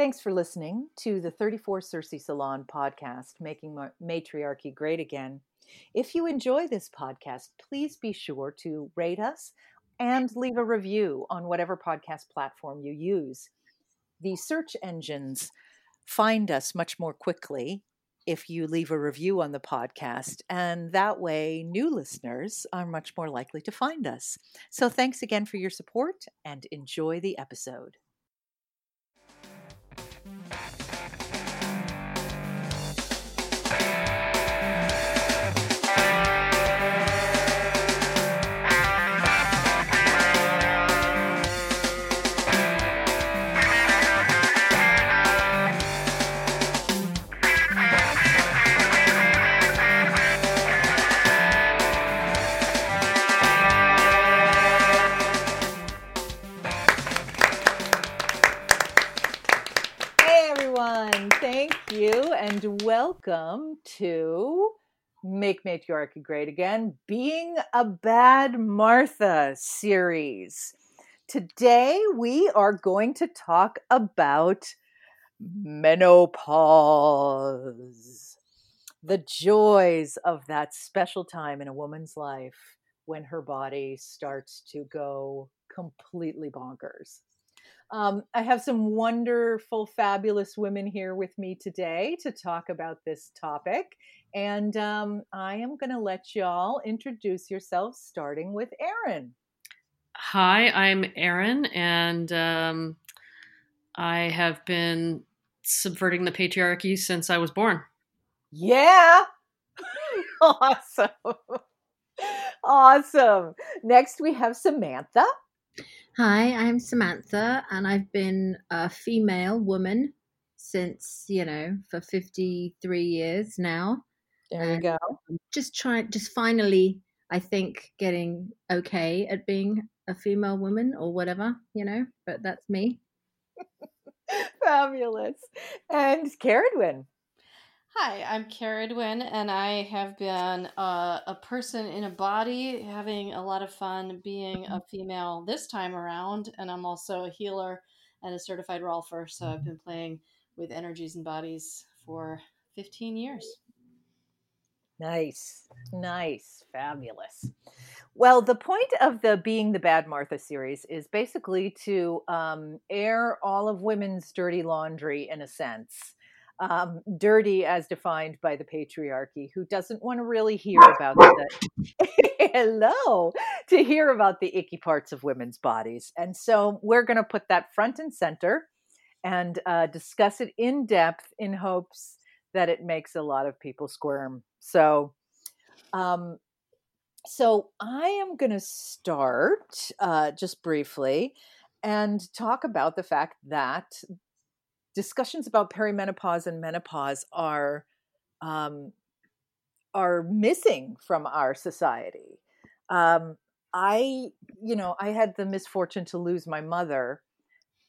Thanks for listening to the 34 Circe Salon podcast, Making Matriarchy Great Again. If you enjoy this podcast, please be sure to rate us and leave a review on whatever podcast platform you use. The search engines find us much more quickly if you leave a review on the podcast, and that way new listeners are much more likely to find us. So thanks again for your support and enjoy the episode. Welcome to Make Matriarchy Great Again, Being a Bad Martha series. Today we are going to talk about menopause, the joys of that special time in a woman's life when her body starts to go completely bonkers. Um, I have some wonderful, fabulous women here with me today to talk about this topic. And um, I am going to let y'all introduce yourselves, starting with Erin. Hi, I'm Erin, and um, I have been subverting the patriarchy since I was born. Yeah. awesome. awesome. Next, we have Samantha. Hi, I'm Samantha, and I've been a female woman since, you know, for 53 years now. There you go. Just trying, just finally, I think, getting okay at being a female woman or whatever, you know, but that's me. Fabulous. And Caradwin. Hi, I'm Caradwin, and I have been a, a person in a body, having a lot of fun being a female this time around. And I'm also a healer and a certified rolfer. So I've been playing with energies and bodies for 15 years. Nice, nice, fabulous. Well, the point of the Being the Bad Martha series is basically to um, air all of women's dirty laundry in a sense um, dirty as defined by the patriarchy, who doesn't want to really hear about the hello to hear about the icky parts of women's bodies. And so we're going to put that front and center and uh, discuss it in depth in hopes that it makes a lot of people squirm. So, um, so I am going to start uh, just briefly and talk about the fact that discussions about perimenopause and menopause are um, are missing from our society. Um, I, you know, I had the misfortune to lose my mother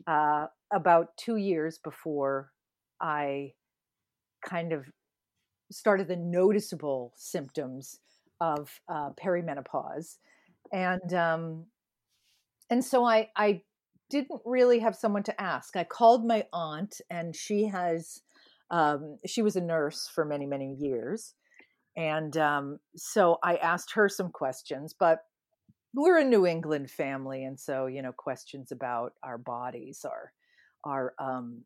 uh, about two years before I kind of started the noticeable symptoms of uh, perimenopause, and um, and so I I didn't really have someone to ask. I called my aunt, and she has, um, she was a nurse for many, many years. And um, so I asked her some questions, but we're a New England family. And so, you know, questions about our bodies are, are, um,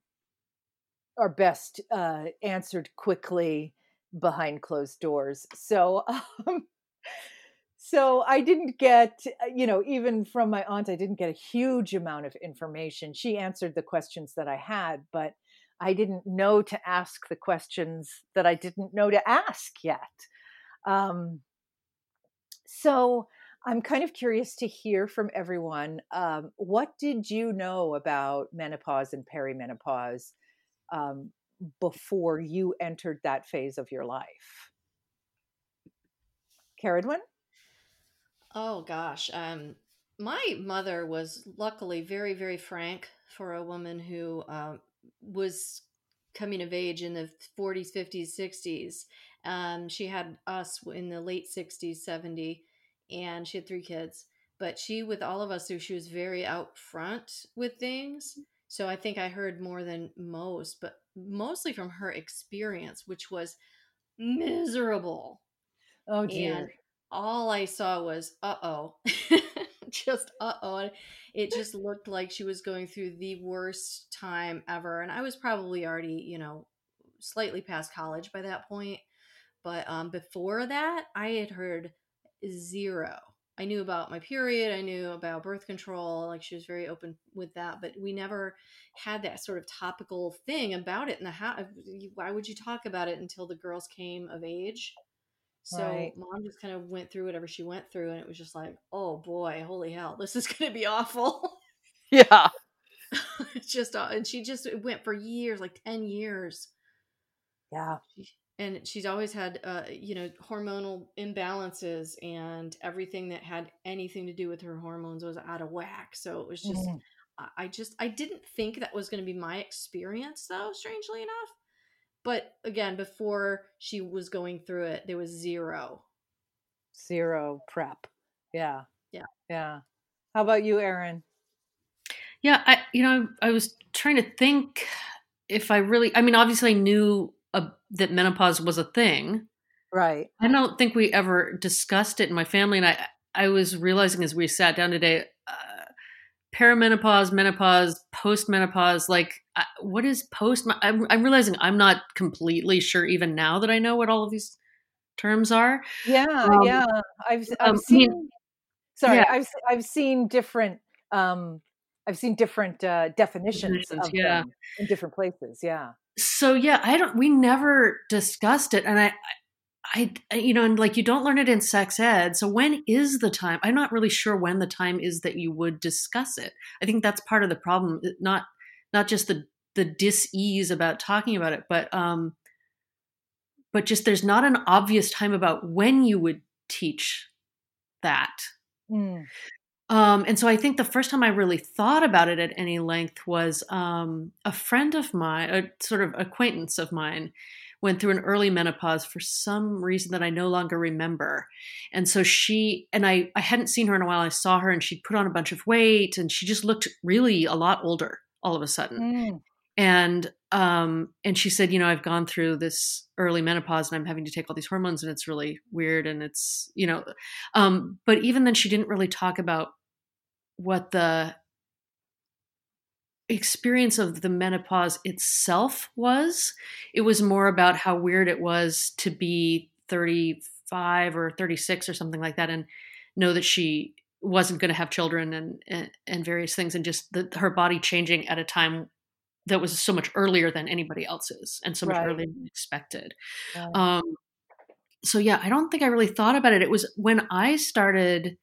are best uh, answered quickly behind closed doors. So, um, so I didn't get, uh, you know, even from my aunt, I didn't get a huge amount of information. She answered the questions that I had, but I didn't know to ask the questions that I didn't know to ask yet. Um, so I'm kind of curious to hear from everyone. Um, what did you know about menopause and perimenopause um, before you entered that phase of your life? Caradwin? Oh gosh, um, my mother was luckily very, very frank for a woman who uh, was coming of age in the 40s, 50s, 60s. Um, she had us in the late 60s, 70, and she had three kids. But she, with all of us, she was very out front with things. So I think I heard more than most, but mostly from her experience, which was miserable. Oh dear. And all I saw was, uh oh. just, uh oh. It just looked like she was going through the worst time ever. And I was probably already, you know, slightly past college by that point. But um, before that, I had heard zero. I knew about my period. I knew about birth control. Like she was very open with that, but we never had that sort of topical thing about it in the house. Why would you talk about it until the girls came of age? So Right. mom just kind of went through whatever she went through, and it was just like, oh boy, holy hell, this is going to be awful. Yeah. it's just, uh, and she just it went for years, like ten years Yeah. and she's always had uh, you know hormonal imbalances and everything that had anything to do with her hormones was out of whack so it was just Mhm. I- i just i didn't think that was going to be my experience though strangely enough but again before she was going through it there was zero Zero prep. Yeah. Yeah. Yeah. How about you, Erin? Yeah, I you know I was trying to think if I really. I mean, obviously, I knew uh, that menopause was a thing. Right. I don't think we ever discussed it in my family, and I I was realizing as we sat down today, perimenopause, menopause, postmenopause. Like, uh, what is post? I'm, I'm realizing I'm not completely sure even now that I know what all of these terms are. Yeah. Um, yeah. I've I've um, seen. sorry, yeah. I've I've seen different. Um, I've seen different uh, definitions, Definitions, of yeah. in different places. Yeah. so yeah i don't we never discussed it and i I, you know and like you don't learn it in sex ed so when is the time i'm not really sure when the time is that you would discuss it i think that's part of the problem. Not, not just the the dis-ease about talking about it but um but just there's not an obvious time about when you would teach that Mm. um, and so I think the first time I really thought about it at any length was um, a friend of mine, a sort of acquaintance of mine, went through an early menopause for some reason that I no longer remember. And so she and I, I hadn't seen her in a while. I saw her and she'd put on a bunch of weight and she just looked really a lot older all of a sudden Mm. and um and she said you know i've gone through this early menopause and i'm having to take all these hormones and it's really weird and it's you know um but even then she didn't really talk about what the experience of the menopause itself was it was more about how weird it was to be 35 or 36 or something like that and know that she wasn't going to have children and, and and various things and just the, her body changing at a time that was so much earlier than anybody else's and so much Right. earlier than expected Right. um so yeah i don't think i really thought about it it was when i started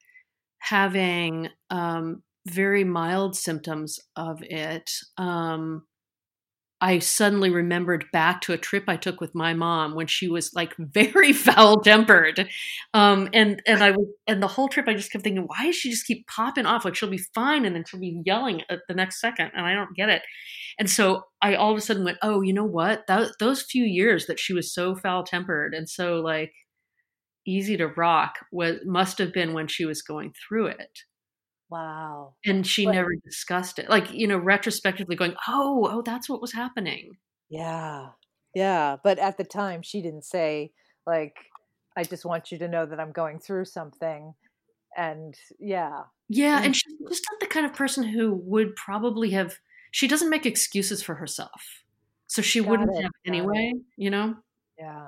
having um very mild symptoms of it um I suddenly remembered back to a trip I took with my mom when she was like very foul tempered. Um, and, and I was, and the whole trip I just kept thinking, why does she just keep popping off? Like she'll be fine and then she'll be yelling at the next second. And I don't get it. And so I all of a sudden went, oh, you know what? That, those few years that she was so foul tempered and so like easy to rock was, must have been when she was going through it Wow. and she But- never discussed it like you know retrospectively going oh oh that's what was happening Yeah. Yeah. But at the time, she didn't say, like, I just want you to know that I'm going through something. And yeah. yeah and she's just not the kind of person who would probably have she doesn't make excuses for herself so she Got wouldn't it, have got it. anyway you know Yeah.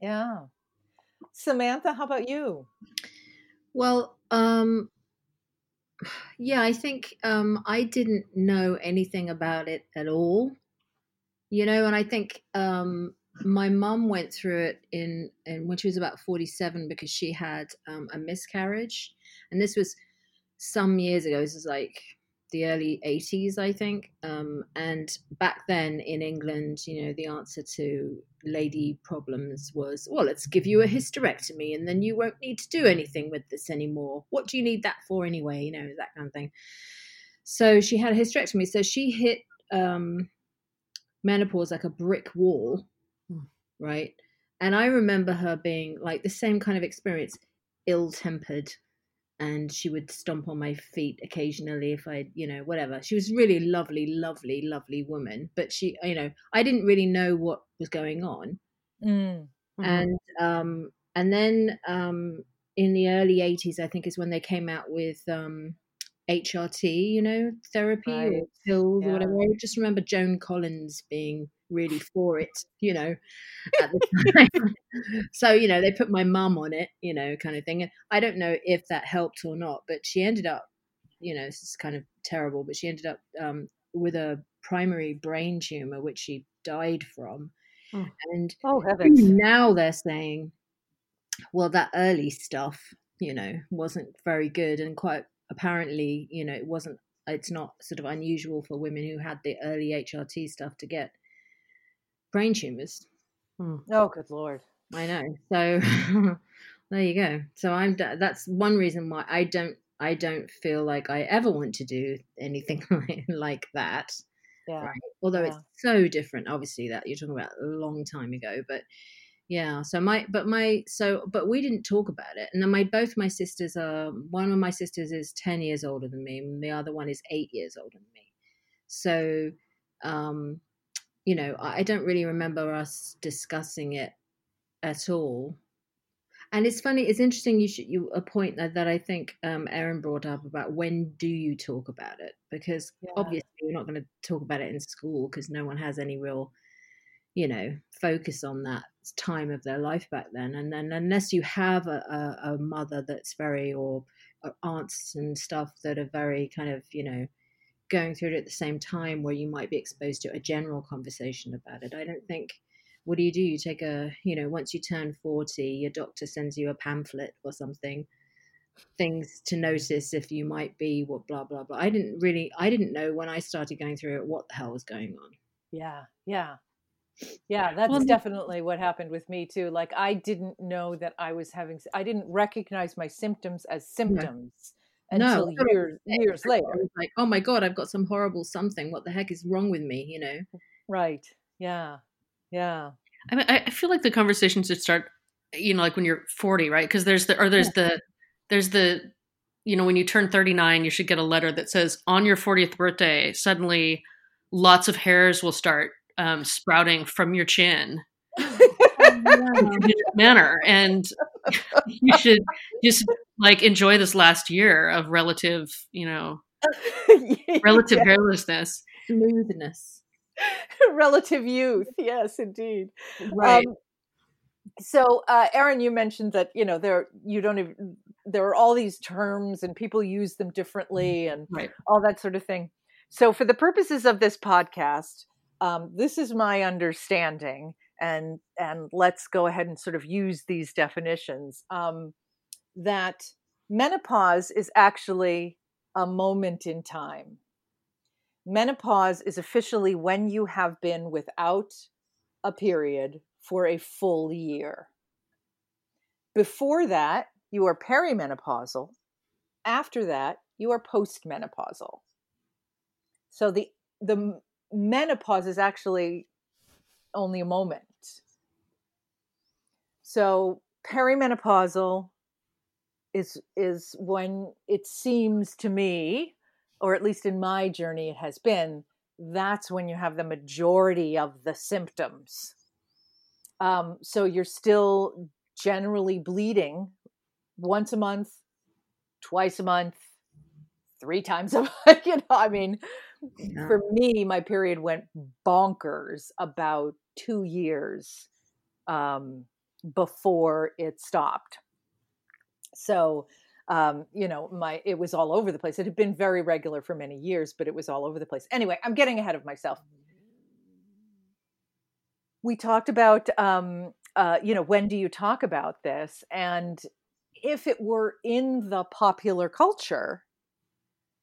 Yeah. Samantha, how about you? Well, um, yeah, I think um, I didn't know anything about it at all, you know, and I think um, my mum went through it in, in when she was about 47 because she had um, a miscarriage. And this was some years ago. This is like the early 80s, I think. Um, and back then in England, you know, the answer to lady problems was, well, let's give you a hysterectomy and then you won't need to do anything with this anymore. What do you need that for anyway? You know, that kind of thing. So she had a hysterectomy. So she hit um, menopause like a brick wall, Hmm. right? And I remember her being like the same kind of experience, ill tempered and she would stomp on my feet occasionally if I, you know, whatever. She was really lovely, lovely, lovely woman, but she, you know, I didn't really know what was going on. Mm. Mhm. And um, and then um, in the early '80s, I think is when they came out with um, HRT, you know, therapy or pills Yeah. or whatever. I just remember Joan Collins being really for it, you know, at the time. so you know, they put my mum on it, you know, kind of thing. And I don't know if that helped or not, but she ended up, you know, this is kind of terrible, but she ended up um, with a primary brain tumor, which she died from. Hmm. And Oh heavens! now they're saying, well, that early stuff, you know, wasn't very good, and quite apparently, you know, it wasn't. It's not sort of unusual for women who had the early HRT stuff to get brain tumors. Oh, good lord! I know. So there you go. So I'm. That's one reason why I don't. I don't feel like I ever want to do anything like, like that. Yeah. Right. Although Yeah. it's so different, obviously, that you're talking about a long time ago. But yeah, so my, but my, so, but we didn't talk about it. And then my, both my sisters are, one of my sisters is 10 years older than me, and the other one is eight years older than me. So, um, you know, I don't really remember us discussing it at all. And it's funny, it's interesting. You should you a point that, that I think um, Erin brought up about when do you talk about it? Because Yeah. obviously we're not going to talk about it in school because no one has any real, you know, focus on that time of their life back then. And then unless you have a, a, a mother that's very or, or aunts and stuff that are very kind of you know going through it at the same time where you might be exposed to a general conversation about it. I don't think what do you do? You take a, you know, once you turn 40, your doctor sends you a pamphlet or something, things to notice if you might be what blah, blah, blah. I didn't really, I didn't know when I started going through it what the hell was going on. Yeah, yeah. Yeah, that's Well, definitely what happened with me too. Like I didn't know that I was having I didn't recognize my symptoms as symptoms until it years years I later. was like, oh my God, I've got some horrible something. What the heck is wrong with me? You know? Right. Yeah. Yeah. I mean, I feel like the conversation should start, you know, like when you're 40, right? Because there's the, or there's the, there's the, you know, when you turn 39, you should get a letter that says, on your 40th birthday, suddenly lots of hairs will start um, sprouting from your chin in a manner. And you should just like enjoy this last year of relative, you know, relative Yeah. hairlessness. Smoothness. relative youth. Yes, indeed. Right. Um, so, uh, Erin, you mentioned that you know there you don't even there are all these terms and people use them differently and Right. all that sort of thing. So, for the purposes of this podcast, um, this is my understanding, and and let's go ahead and sort of use these definitions. Um, that menopause is actually a moment in time. Menopause is officially when you have been without a period for a full year. Before that, you are perimenopausal. After that, you are postmenopausal. So the the menopause is actually only a moment. So perimenopausal is is when it seems to me, or at least in my journey it has been, that's when you have the majority of the symptoms. Um, so you're still generally bleeding once a month, twice a month, three times a month. You know, I mean, Yeah. for me, my period went bonkers about two years um, before it stopped. So, um, you know, my it was all over the place. It had been very regular for many years, but it was all over the place. Anyway, I'm getting ahead of myself. We talked about, um, uh, you know, when do you talk about this? And if it were in the popular culture,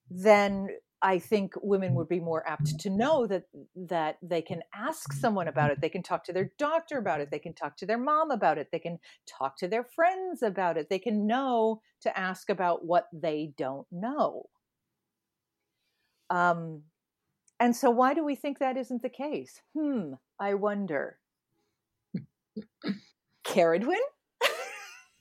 then I think women would be more apt to know that that they can ask someone about it. They can talk to their doctor about it. They can talk to their mom about it. They can talk to their friends about it. They can know to ask about what they don't know. Um, and so, why do we think that isn't the case? Hmm, I wonder. Caradwin?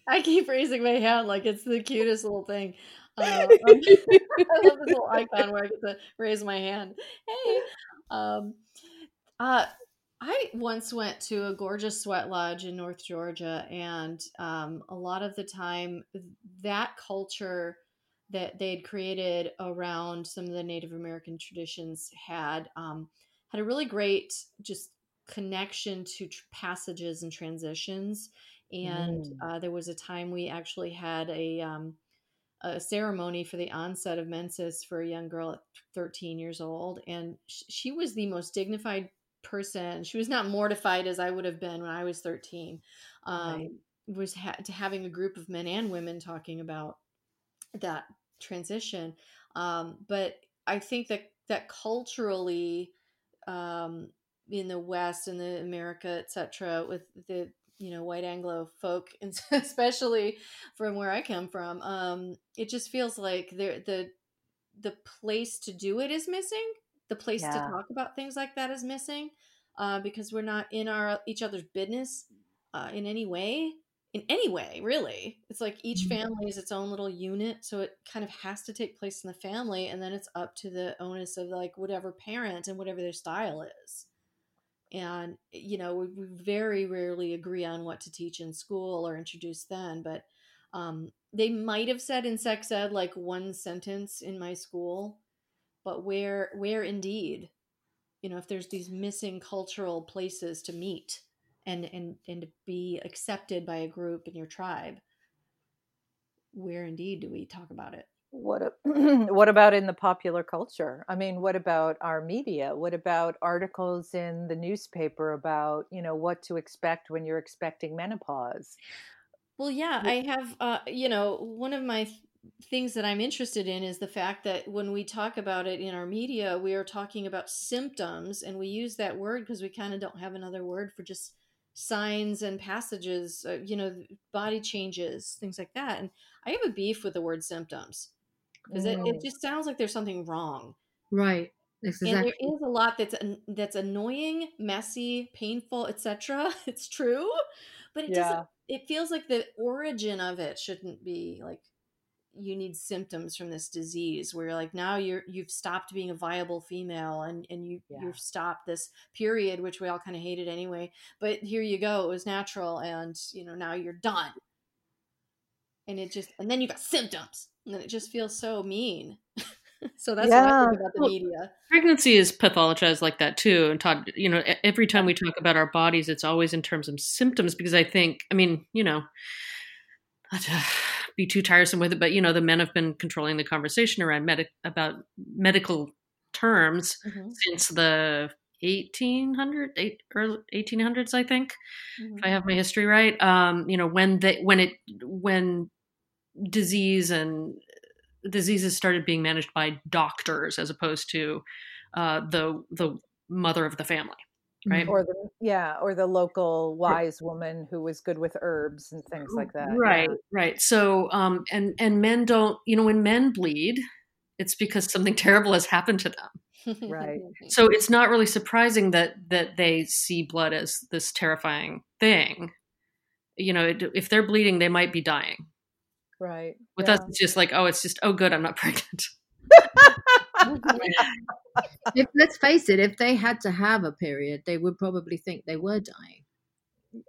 I keep raising my hand like it's the cutest little thing. Uh, I love this little icon where I get to raise my hand. Hey, um, uh, I once went to a gorgeous sweat lodge in North Georgia, and um, a lot of the time, that culture that they had created around some of the Native American traditions had um, had a really great just connection to tr- passages and transitions. And mm. uh, there was a time we actually had a um, a ceremony for the onset of menses for a young girl at 13 years old, and sh- she was the most dignified person. She was not mortified as I would have been when I was 13. Um, right. Was ha- to having a group of men and women talking about that transition. Um, but I think that that culturally, um, in the West and the America, etc., with the you know white Anglo folk, and especially from where I come from, um, it just feels like the the the place to do it is missing the place yeah. to talk about things like that is missing uh, because we're not in our each other's business uh, in any way in any way really it's like each mm-hmm. family is its own little unit so it kind of has to take place in the family and then it's up to the onus of like whatever parent and whatever their style is and you know we, very rarely agree on what to teach in school or introduce then but um, they might have said in sex ed like one sentence in my school but where where indeed you know if there's these missing cultural places to meet and and and to be accepted by a group in your tribe where indeed do we talk about it what a, what about in the popular culture? I mean what about our media? What about articles in the newspaper about you know what to expect when you're expecting menopause? Well yeah i have uh, you know one of my things that I'm interested in is the fact that when we talk about it in our media, we are talking about symptoms, and we use that word because we kind of don't have another word for just signs and passages, uh, you know, body changes, things like that. And I have a beef with the word symptoms because it, it just sounds like there's something wrong. Right. Exactly. And there is a lot that's that's annoying, messy, painful, etc. It's true, but it yeah. doesn't. It feels like the origin of it shouldn't be like you need symptoms from this disease where you're like now you're you've stopped being a viable female and and you yeah. you've stopped this period which we all kind of hated anyway but here you go it was natural and you know now you're done and it just and then you got symptoms and it just feels so mean so that's yeah. what I think about the well, media. Pregnancy is pathologized like that too. And Todd, you know, every time we talk about our bodies, it's always in terms of symptoms because I think, I mean, you know, not to be too tiresome with it, but you know, the men have been controlling the conversation around medic about medical terms mm-hmm. since the 1800 eight, early 1800s i think mm-hmm. if i have my history right um, you know when they when it when disease and diseases started being managed by doctors as opposed to uh, the the mother of the family right? Or the yeah or the local wise woman who was good with herbs and things like that right yeah. right so um and and men don't you know when men bleed it's because something terrible has happened to them. Right. So it's not really surprising that that they see blood as this terrifying thing. You know if they're bleeding they might be dying right with yeah. us it's just like oh it's just oh good i'm not pregnant if, let's face it, if they had to have a period, they would probably think they were dying.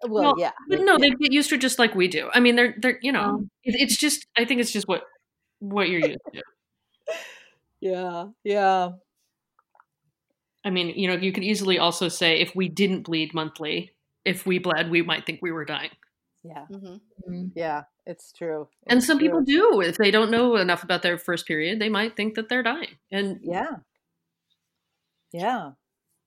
Well, well yeah, but no, yeah. they get used to it just like we do. I mean, they're they're you know, um, it, it's just I think it's just what what you're used to. Yeah, yeah. I mean, you know, you could easily also say if we didn't bleed monthly, if we bled, we might think we were dying. Yeah. Mm-hmm. mm-hmm. Yeah, it's true. It's and some true. people do. If they don't know enough about their first period, they might think that they're dying. And yeah. Yeah.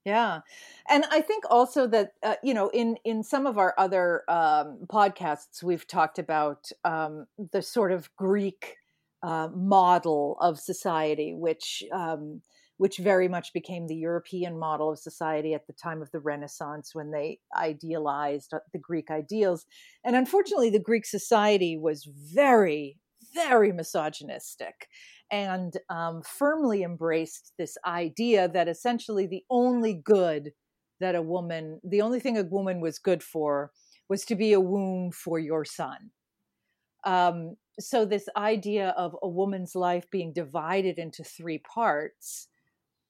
Yeah. And I think also that, uh, you know, in, in some of our other um, podcasts, we've talked about um, the sort of Greek uh, model of society, which um, which very much became the European model of society at the time of the Renaissance when they idealized uh, the Greek ideals. And unfortunately, the Greek society was very, very misogynistic and um, firmly embraced this idea that essentially the only good that a woman, the only thing a woman was good for was to be a womb for your son Um, so this idea of a woman's life being divided into three parts,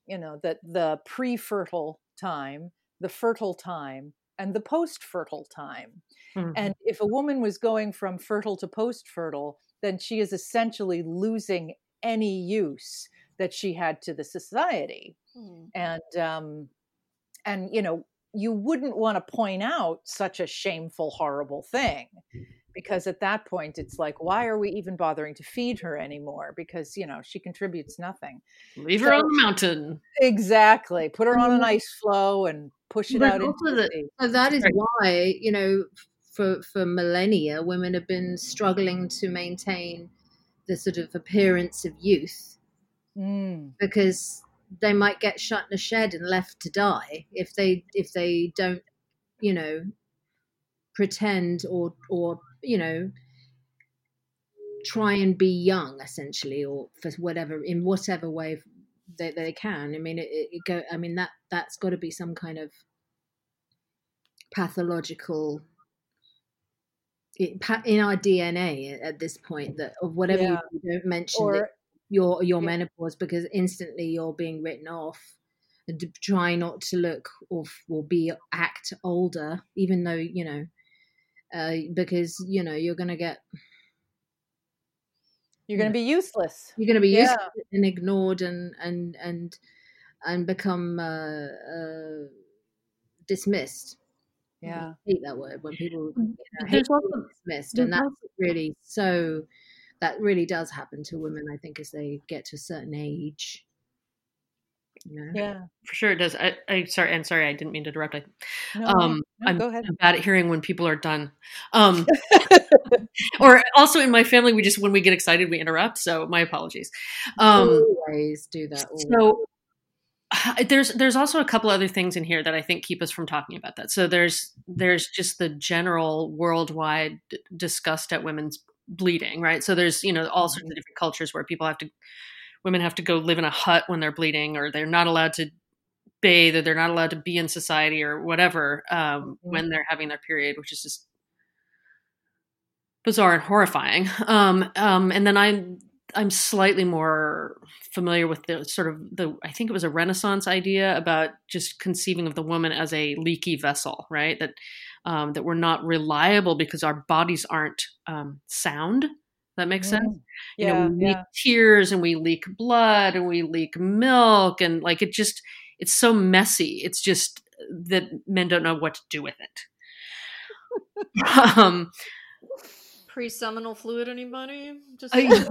you know, that the pre-fertile time, the fertile time, and the post-fertile time. Mm-hmm. And if a woman was going from fertile to post-fertile, then she is essentially losing any use that she had to the society. Mm. And um, and you know, you wouldn't want to point out such a shameful, horrible thing because at that point it's like why are we even bothering to feed her anymore? because you know she contributes nothing. Leave so, her on the mountain. Exactly. Put her on an ice floe and push it but out into the, sea. So that is why you know for for millennia women have been struggling to maintain the sort of appearance of youth mm. because they might get shut in a shed and left to die if they if they don't you know pretend or or you know try and be young essentially or for whatever in whatever way they, they can i mean it, it go i mean that that's got to be some kind of pathological in our dna at this point that of whatever yeah. you don't mention or, your your yeah. menopause because instantly you're being written off and try not to look or or be act older even though you know uh, because you know you're going to get you're going to be useless. You're going to be yeah. useless and ignored and and and and become uh, uh, dismissed. Yeah. I hate that word when people mm, you know, hate dismissed and that's really so that really does happen to women i think as they get to a certain age yeah, for sure it does. I, I sorry, and sorry, I didn't mean to interrupt. I, no, um, no, I'm, go ahead. I'm bad at hearing when people are done. Um, or also in my family, we just when we get excited, we interrupt. So my apologies. Um, always do that. Always. So there's there's also a couple other things in here that I think keep us from talking about that. So there's there's just the general worldwide disgust at women's bleeding, right? So there's you know all sorts of mm-hmm. different cultures where people have to women have to go live in a hut when they're bleeding or they're not allowed to bathe or they're not allowed to be in society or whatever um, mm-hmm. when they're having their period which is just bizarre and horrifying. Um, um, and then i'm i'm slightly more familiar with the sort of the i think it was a renaissance idea about just conceiving of the woman as a leaky vessel right? That um, that we're not reliable because our bodies aren't um, sound that makes sense. Mm. Yeah, you know, we leak yeah. tears and we leak blood and we leak milk and like it just it's so messy. It's just that men don't know what to do with it. um pre-seminal fluid anybody? Just skid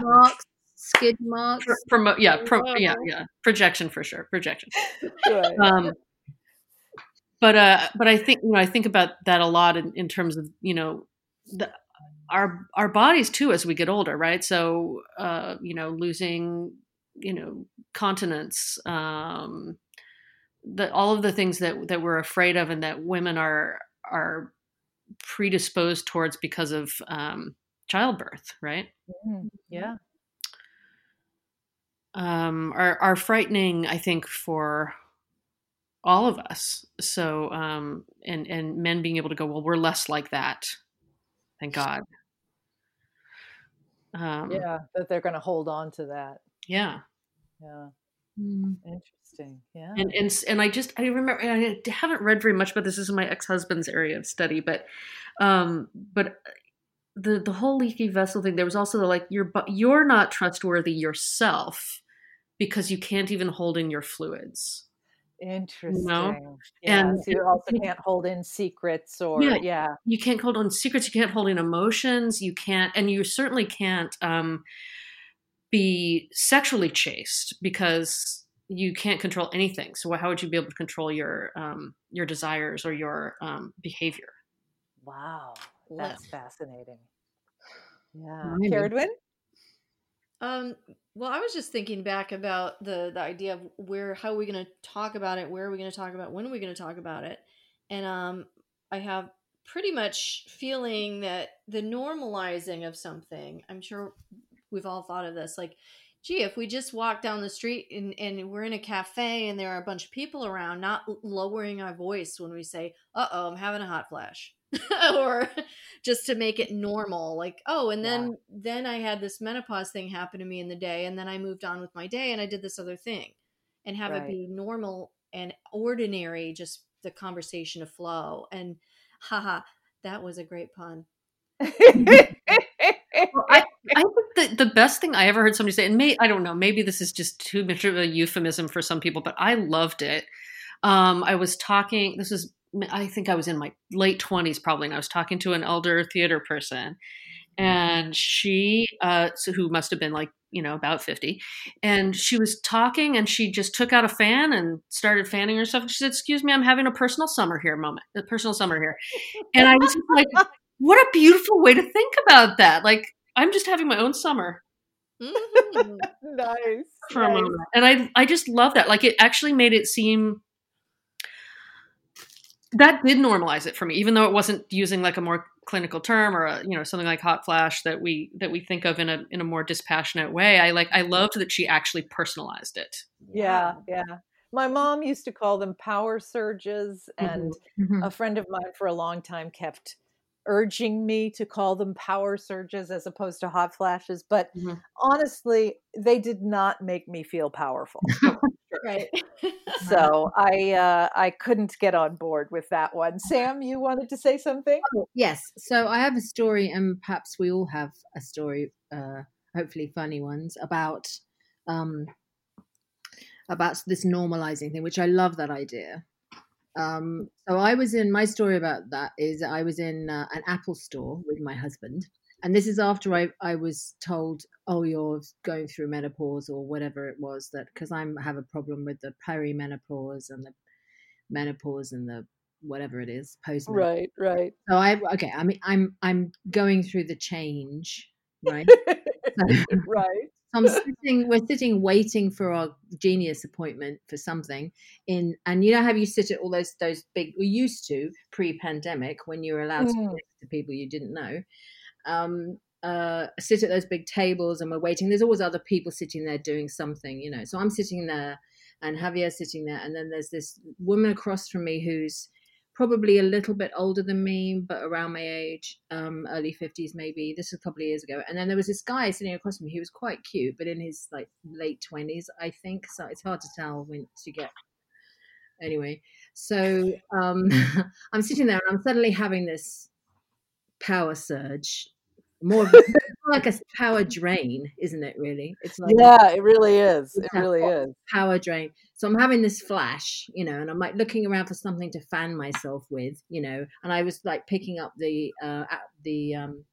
marks. Skid marks. Pro- yeah, pro- yeah, yeah. Projection for sure. Projection. Um but uh, but I think you know I think about that a lot in, in terms of you know the, our our bodies too as we get older, right? So uh, you know losing you know continence, um, that all of the things that that we're afraid of and that women are are predisposed towards because of um, childbirth, right? Mm-hmm. Yeah. Um, are are frightening, I think, for all of us. So, um, and and men being able to go, well, we're less like that. Thank God. Um, yeah, that they're going to hold on to that. Yeah. Yeah. Mm. Interesting. Yeah. And and and I just I remember I haven't read very much about this. This is my ex husband's area of study, but um, but the the whole leaky vessel thing. There was also the like you're you're not trustworthy yourself because you can't even hold in your fluids. Interesting. You know? Yeah. And so you also can't hold in secrets or yeah, yeah. You can't hold on secrets, you can't hold in emotions, you can't and you certainly can't um be sexually chaste because you can't control anything. So how would you be able to control your um your desires or your um behavior? Wow. That's yeah. fascinating. Yeah. Caradwin? Um, well, I was just thinking back about the the idea of where how are we going to talk about it, where are we going to talk about, when are we going to talk about it, and um, I have pretty much feeling that the normalizing of something. I'm sure we've all thought of this, like, gee, if we just walk down the street and and we're in a cafe and there are a bunch of people around, not lowering our voice when we say, "Uh oh, I'm having a hot flash." or just to make it normal like oh and then yeah. then i had this menopause thing happen to me in the day and then i moved on with my day and i did this other thing and have right. it be normal and ordinary just the conversation to flow and haha that was a great pun well, I, I think the, the best thing I ever heard somebody say, and may, I don't know, maybe this is just too much of a euphemism for some people, but I loved it. Um, I was talking, this was I think I was in my late 20s probably, and I was talking to an elder theater person, and she, uh, so who must have been like, you know, about 50, and she was talking and she just took out a fan and started fanning herself. And she said, Excuse me, I'm having a personal summer here moment, a personal summer here. And I was like, What a beautiful way to think about that. Like, I'm just having my own summer. Mm-hmm. nice. For nice. a moment. And I I just love that. Like it actually made it seem that did normalize it for me, even though it wasn't using like a more clinical term or a, you know something like hot flash that we that we think of in a in a more dispassionate way. I like I loved that she actually personalized it. Yeah, yeah. My mom used to call them power surges, and mm-hmm. a friend of mine for a long time kept urging me to call them power surges as opposed to hot flashes. But mm-hmm. honestly, they did not make me feel powerful. right. so I uh, I couldn't get on board with that one. Sam, you wanted to say something? Oh, yes. So I have a story, and perhaps we all have a story, uh, hopefully funny ones about um, about this normalizing thing, which I love that idea. Um, so I was in my story about that is I was in uh, an Apple store with my husband, and this is after I I was told, oh, you're going through menopause or whatever it was that because I'm have a problem with the perimenopause and the menopause and the whatever it is post right right. So i okay i mean i'm i'm going through the change right? Right. I'm sitting, we're sitting waiting for our genius appointment for something in, and you know how you sit at all those, those big, we used to pre-pandemic when you were allowed mm. to to people you didn't know, um, uh, sit at those big tables and we're waiting. There's always other people sitting there doing something, you know. So I'm sitting there and Javier's sitting there, and then there's this woman across from me who's probably a little bit older than me, but around my age, um, early 50s maybe. This was a couple of years ago. And then there was this guy sitting across from me who was quite cute, but in his like late 20s, I think. So it's hard to tell when to get. Anyway, so um, I'm sitting there and I'm suddenly having this power surge more like a power drain, isn't it? Really, it's like yeah, it really is. It really is power drain. So I'm having this flash, you know, and I'm like looking around for something to fan myself with, you know, and I was like picking up the uh the um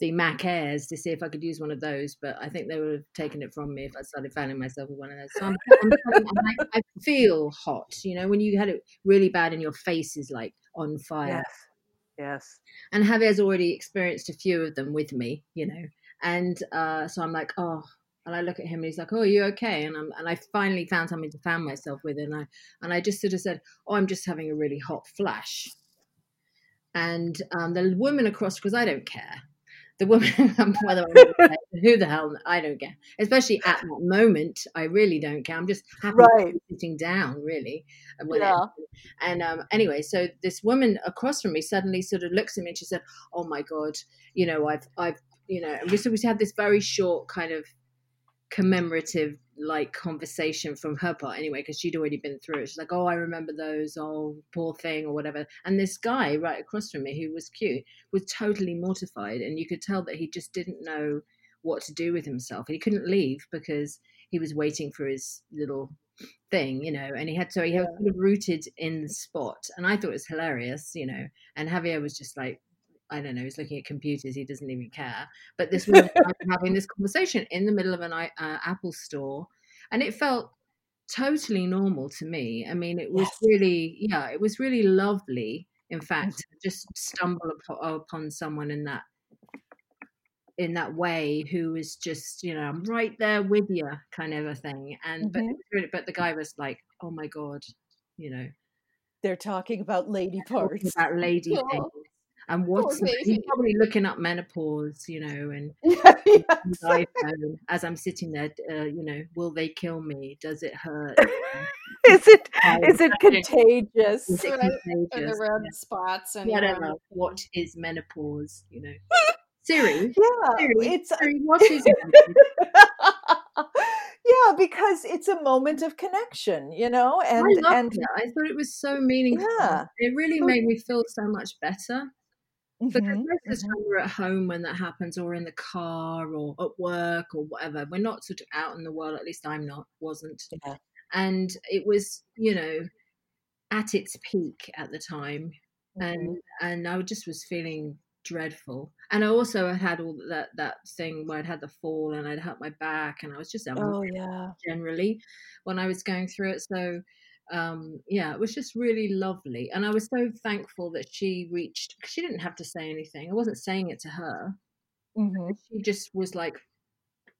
the Mac Airs to see if I could use one of those, but I think they would have taken it from me if I started fanning myself with one of those. So I'm, I'm, I'm, i feel hot, you know, when you had it really bad and your face is like on fire. Yes. Yes. And Javier's already experienced a few of them with me, you know. And uh, so I'm like, oh, and I look at him and he's like, "Oh, are you okay?" And I'm and I finally found something to fan myself with, and I and I just sort of said, "Oh, I'm just having a really hot flash." And um, the woman across, because I don't care, the woman, whether I'm who the hell, I don't care. Especially at that moment, I really don't care. I'm just happy right. sitting down, really. Yeah. And um, anyway, so this woman across from me suddenly sort of looks at me and she said, "Oh my god, you know, I've, I've, you know," we so we had this very short kind of commemorative like conversation from her part anyway because she'd already been through it. She's like oh i remember those oh poor thing or whatever. And this guy right across from me who was cute was totally mortified and you could tell that he just didn't know what to do with himself. He couldn't leave because he was waiting for his little thing you know and he had so he was sort of rooted in the spot and i thought it was hilarious you know and javier was just like I don't know, he's looking at computers, he doesn't even care. But this was having this conversation in the middle of an uh, Apple store, and it felt totally normal to me. I mean, it was yes. really, yeah, it was really lovely. In fact, mm-hmm. just stumble upon someone in that in that way who was just you know I'm right there with you kind of a thing and mm-hmm. but but the guy was like oh my god you know they're talking about lady parts about lady things and what's he's probably looking up menopause, you know, and yes. iPhone as I'm sitting there, uh, you know, will they kill me? Does it hurt? is it Um, is it contagious? Is it Right. And contagious? the red spots and Yeah, I don't know. What is menopause? You know, Siri. Yeah, Siri, it's Siri, what is yeah, because it's a moment of connection, you know, and I and it. I thought it was so meaningful. Yeah. It really made me feel so much better. Because Mhm, most of the time we're at home when that happens, or in the car, or at work, or whatever. We're not sort of out in the world. At least I'm not. Wasn't. Yeah. And it was, you know, at its peak at the time, and Mhm. and I just was feeling dreadful. And I also had all that that thing where I'd had the fall and I'd hurt my back, and I was just oh yeah, generally when I was going through it. So um yeah it was just really lovely and i was so thankful that she reached 'cause she didn't have to say anything i wasn't saying it to her Mhm. she just was like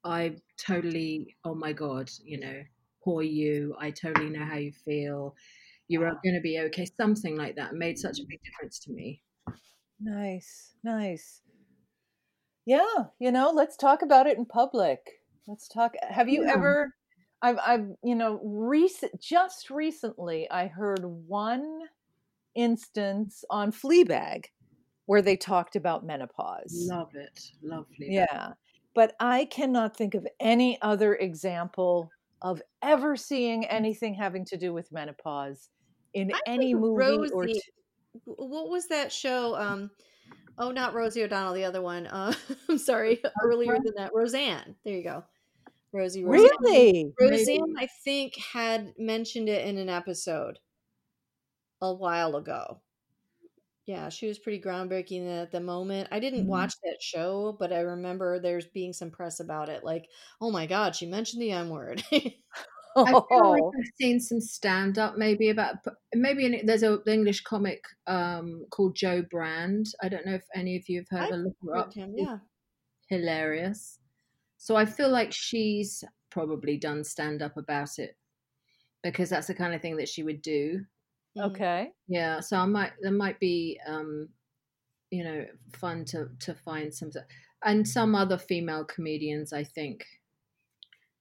i totally oh my god you know poor you i totally know how you feel you're Wow. going to be okay something like that made such a big difference to me nice, nice. Yeah, you know, let's talk about it in public. Let's talk. Have you Yeah. ever? I've, I've, you know, recent, just recently, I heard one instance on Fleabag where they talked about menopause. love it lovely Yeah. But I cannot think of any other example of ever seeing anything having to do with menopause in I any movie or t- what was that show? Um, oh, not Rosie O'Donnell, the other one. Uh, I'm sorry, earlier than that, Roseanne. There you go, Rosie. Roseanne. Really? Roseanne, I think, had mentioned it in an episode a while ago. Yeah, she was pretty groundbreaking at the moment. I didn't Mhm. watch that show, but I remember there's being some press about it. Like, oh my god, she mentioned the M word. I feel like Oh, I've seen some stand up maybe about maybe an, there's a the English comic um, called Jo Brand. I don't know if any of you have heard I've her look her up. him, yeah. Hilarious. So I feel like she's probably done stand up about it because that's the kind of thing that she would do. Mhm. okay. Yeah. So I might there might be um, you know fun to to find some and some other female comedians. I think.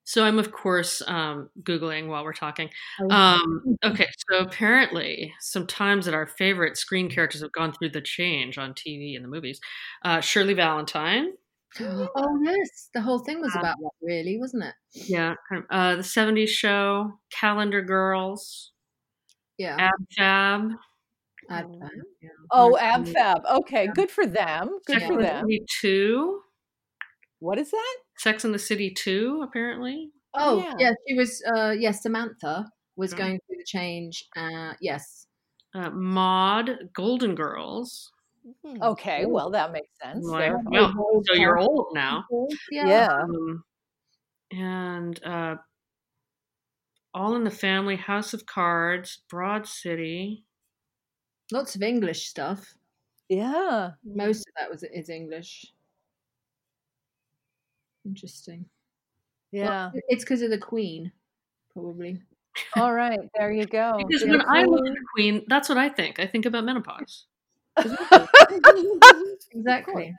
So I'm of course um, googling while we're talking. Um, okay, so apparently, sometimes that our favorite screen characters have gone through the change on TV and the movies. Uh, Shirley Valentine, oh yes, the whole thing was about that, really, wasn't it? yeah, uh, the '70s show, Calendar Girls, Yeah. Ab Fab, I'd Oh. find, yeah. Oh, Ab Fab. Okay, Yeah. good for them. Good Yeah. for Sex the them. Two, What is that? Sex and the City Two, apparently. Oh, yeah. yeah. she was. Uh, yes, Samantha was Mhm. going through the change. Uh, yes, Uh, Maude, Golden Girls. Mhm. Okay, well that makes sense. Like, There. well, so you're old now. Yeah. Yeah. Um, and uh, All in the Family, House of Cards, Broad City. lots of English stuff. Yeah. Most of that was is English. Interesting. Well, Yeah. it's because of the Queen, probably. All right, there you go. Because The when I look at the Queen, that's what I think. I think about menopause. Exactly.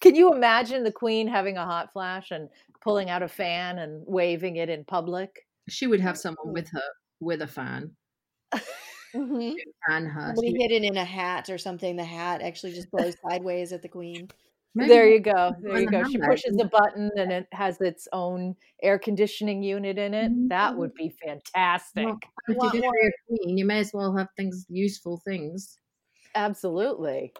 Can you imagine the Queen having a hot flash and pulling out a fan and waving it in public? She would have someone with her with a fan. Mhm. Fan her. Somebody She- hidden in a hat or something. The hat actually just blows sideways at the queen. maybe there you go. There you go. She pushes a button and it has its own air conditioning unit in it. That would be fantastic. Well, if you're going to more- be a queen, you may as well have things, useful things. Absolutely.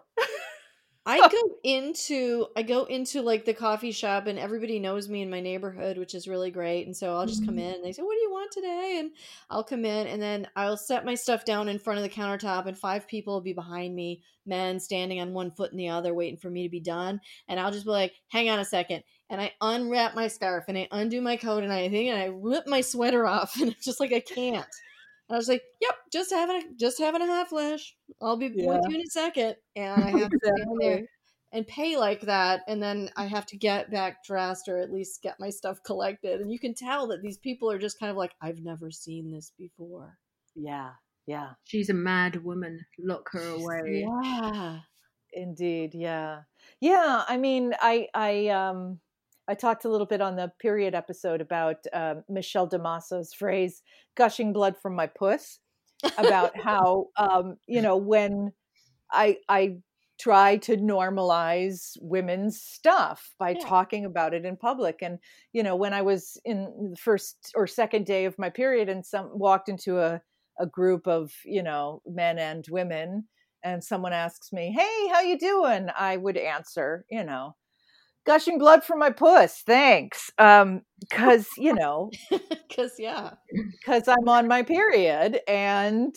I go into I go into like the coffee shop and everybody knows me in my neighborhood, which is really great. And so I'll just come Mhm. in and they say, What do you want today? And I'll come in and then I'll set my stuff down in front of the countertop and five people will be behind me, men standing on one foot and the other, waiting for me to be done. And I'll just be like, hang on a second. And I unwrap my scarf and I undo my coat and I think and I rip my sweater off and it's just like I can't. And I was like, Yep, just having a just having a hot flash. I'll be Yeah. with you in a second. And I have to stand there and pay like that and then i have to get back dressed or at least get my stuff collected and you can tell that these people are just kind of like i've never seen this before Yeah. Yeah. She's a mad woman. Lock her away. Yeah. Indeed. Yeah. Yeah. I mean, I, I, um, I talked a little bit on the period episode about um, Michelle Damasso's phrase "gushing blood from my puss," about how um, you know when I I try to normalize women's stuff by Yeah. talking about it in public, and you know when I was in the first or second day of my period and some walked into a a group of you know men and women and someone asks me hey how you doing i would answer you know gushing blood from my puss thanks um because you know Because, yeah. because i'm on my period and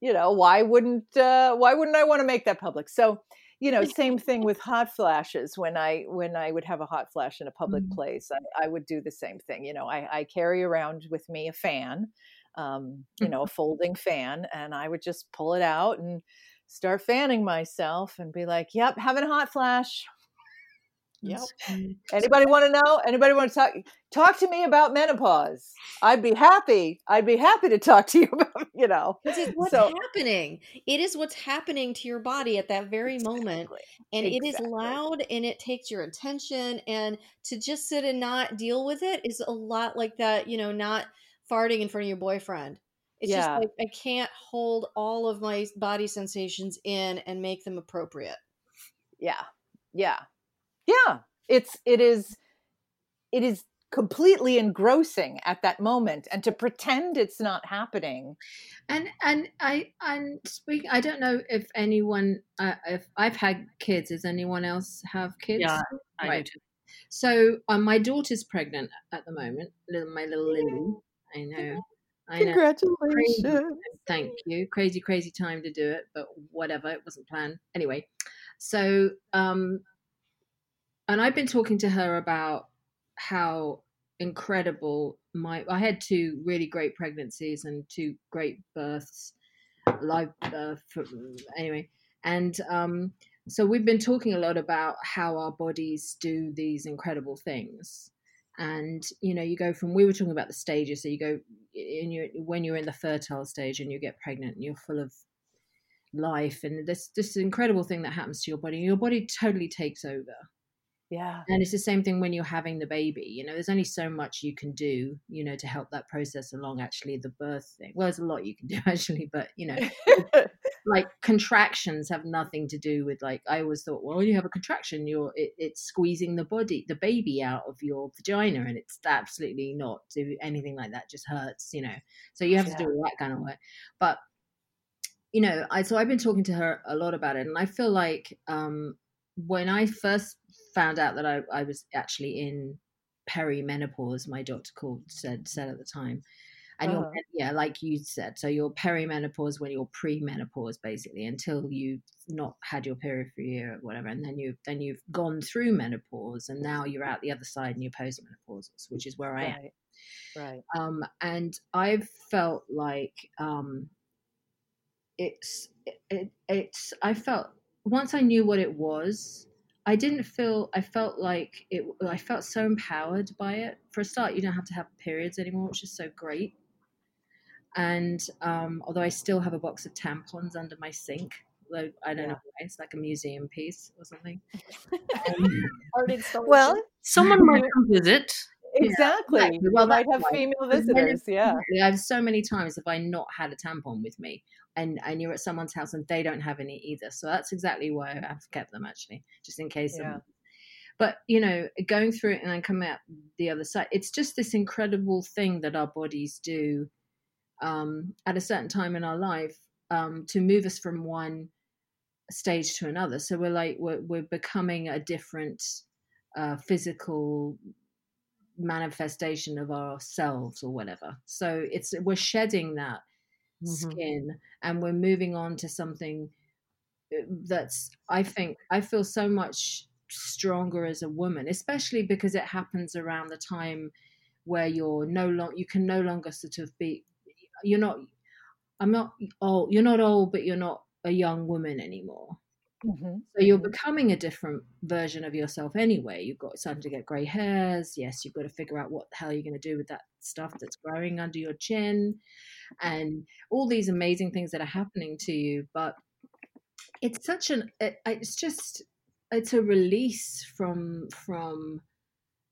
you know why wouldn't uh why wouldn't i want to make that public? So you know same thing with hot flashes. When i when i would have a hot flash in a public Mhm. place I, I would do the same thing you know i i carry around with me a fan um you know a folding fan and i would just pull it out and start fanning myself and be like yep having a hot flash Yep. Anybody want to know? Anybody want to talk? Talk to me about menopause. I'd be happy. I'd be happy to talk to you about, you know. Because it's what's So- happening. It is what's happening to your body at that very moment. Exactly. And it is loud and it takes your attention. And to just sit and not deal with it is a lot like that, you know, not farting in front of your boyfriend. It's Yeah. just like I can't hold all of my body sensations in and make them appropriate. Yeah. Yeah. Yeah. It's it is it is completely engrossing at that moment and to pretend it's not happening. And and I and speaking, I don't know if anyone, uh, if I've had kids. Does anyone else have kids? Yeah, I Right. do. So um, my daughter's pregnant at the moment. Little my little Lily. I know. I know. Congratulations. Thank you. Crazy, crazy time to do it, but whatever. It wasn't planned. Anyway, so um, and I've been talking to her about how incredible my I had two really great pregnancies and two great births, live birth. Anyway, and um, so we've been talking a lot about how our bodies do these incredible things and you know you go from we were talking about the stages so you go in your when you're in the fertile stage and you get pregnant and you're full of life and this this incredible thing that happens to your body your body totally takes over Yeah. and it's the same thing when you're having the baby you know there's only so much you can do you know to help that process along actually the birth thing. Well there's a lot you can do actually but you know like contractions have nothing to do with like i always thought well you have a contraction you're it, it's squeezing the body the baby out of your vagina and it's absolutely not do anything like that just hurts you know. So you have to do all that kind of work. But you know i so i've been talking to her a lot about it and i feel like um when i first found out that i, I was actually in perimenopause my doctor called said said at the time and you're Uh-huh. yeah like you said so you're perimenopause when you're pre-menopause basically until you've not had your period for a year or whatever and then you've then you've gone through menopause and now you're out the other side and you're postmenopausal which is where i am right. Right. um, and I've felt like um, it's it, it, it's I felt once I knew what it was, I didn't feel I felt like it. I felt so empowered by it. For a start, you don't have to have periods anymore, which is so great. And um, although I still have a box of tampons under my sink, though I don't know why, it's like a museum piece or something. Um, Well, Someone might come visit. Exactly. exactly. You Well, might that's have female visitors. Yeah. I've so many times have I not had a tampon with me, and and you're at someone's house and they don't have any either. So that's exactly why I've kept them actually, just in case. Yeah. someone- But you know, going through it and then coming out the other side, it's just this incredible thing that our bodies do um, at a certain time in our life um, to move us from one stage to another. So we're like we're we're becoming a different uh, physical manifestation of ourselves or whatever. So it's we're shedding that Mhm. skin and we're moving on to something uh, that's I think I feel so much stronger as a woman, especially because it happens around the time where you're no long you can no longer sort of be you're not I'm not old you're not old but you're not a young woman anymore. Mm-hmm. So you're mm-hmm. becoming a different version of yourself anyway. You've got starting to get grey hairs. Yes, you've got to figure out what the hell you're going to do with that stuff that's growing under your chin, and all these amazing things that are happening to you. But it's such an it, it's just it's a release from from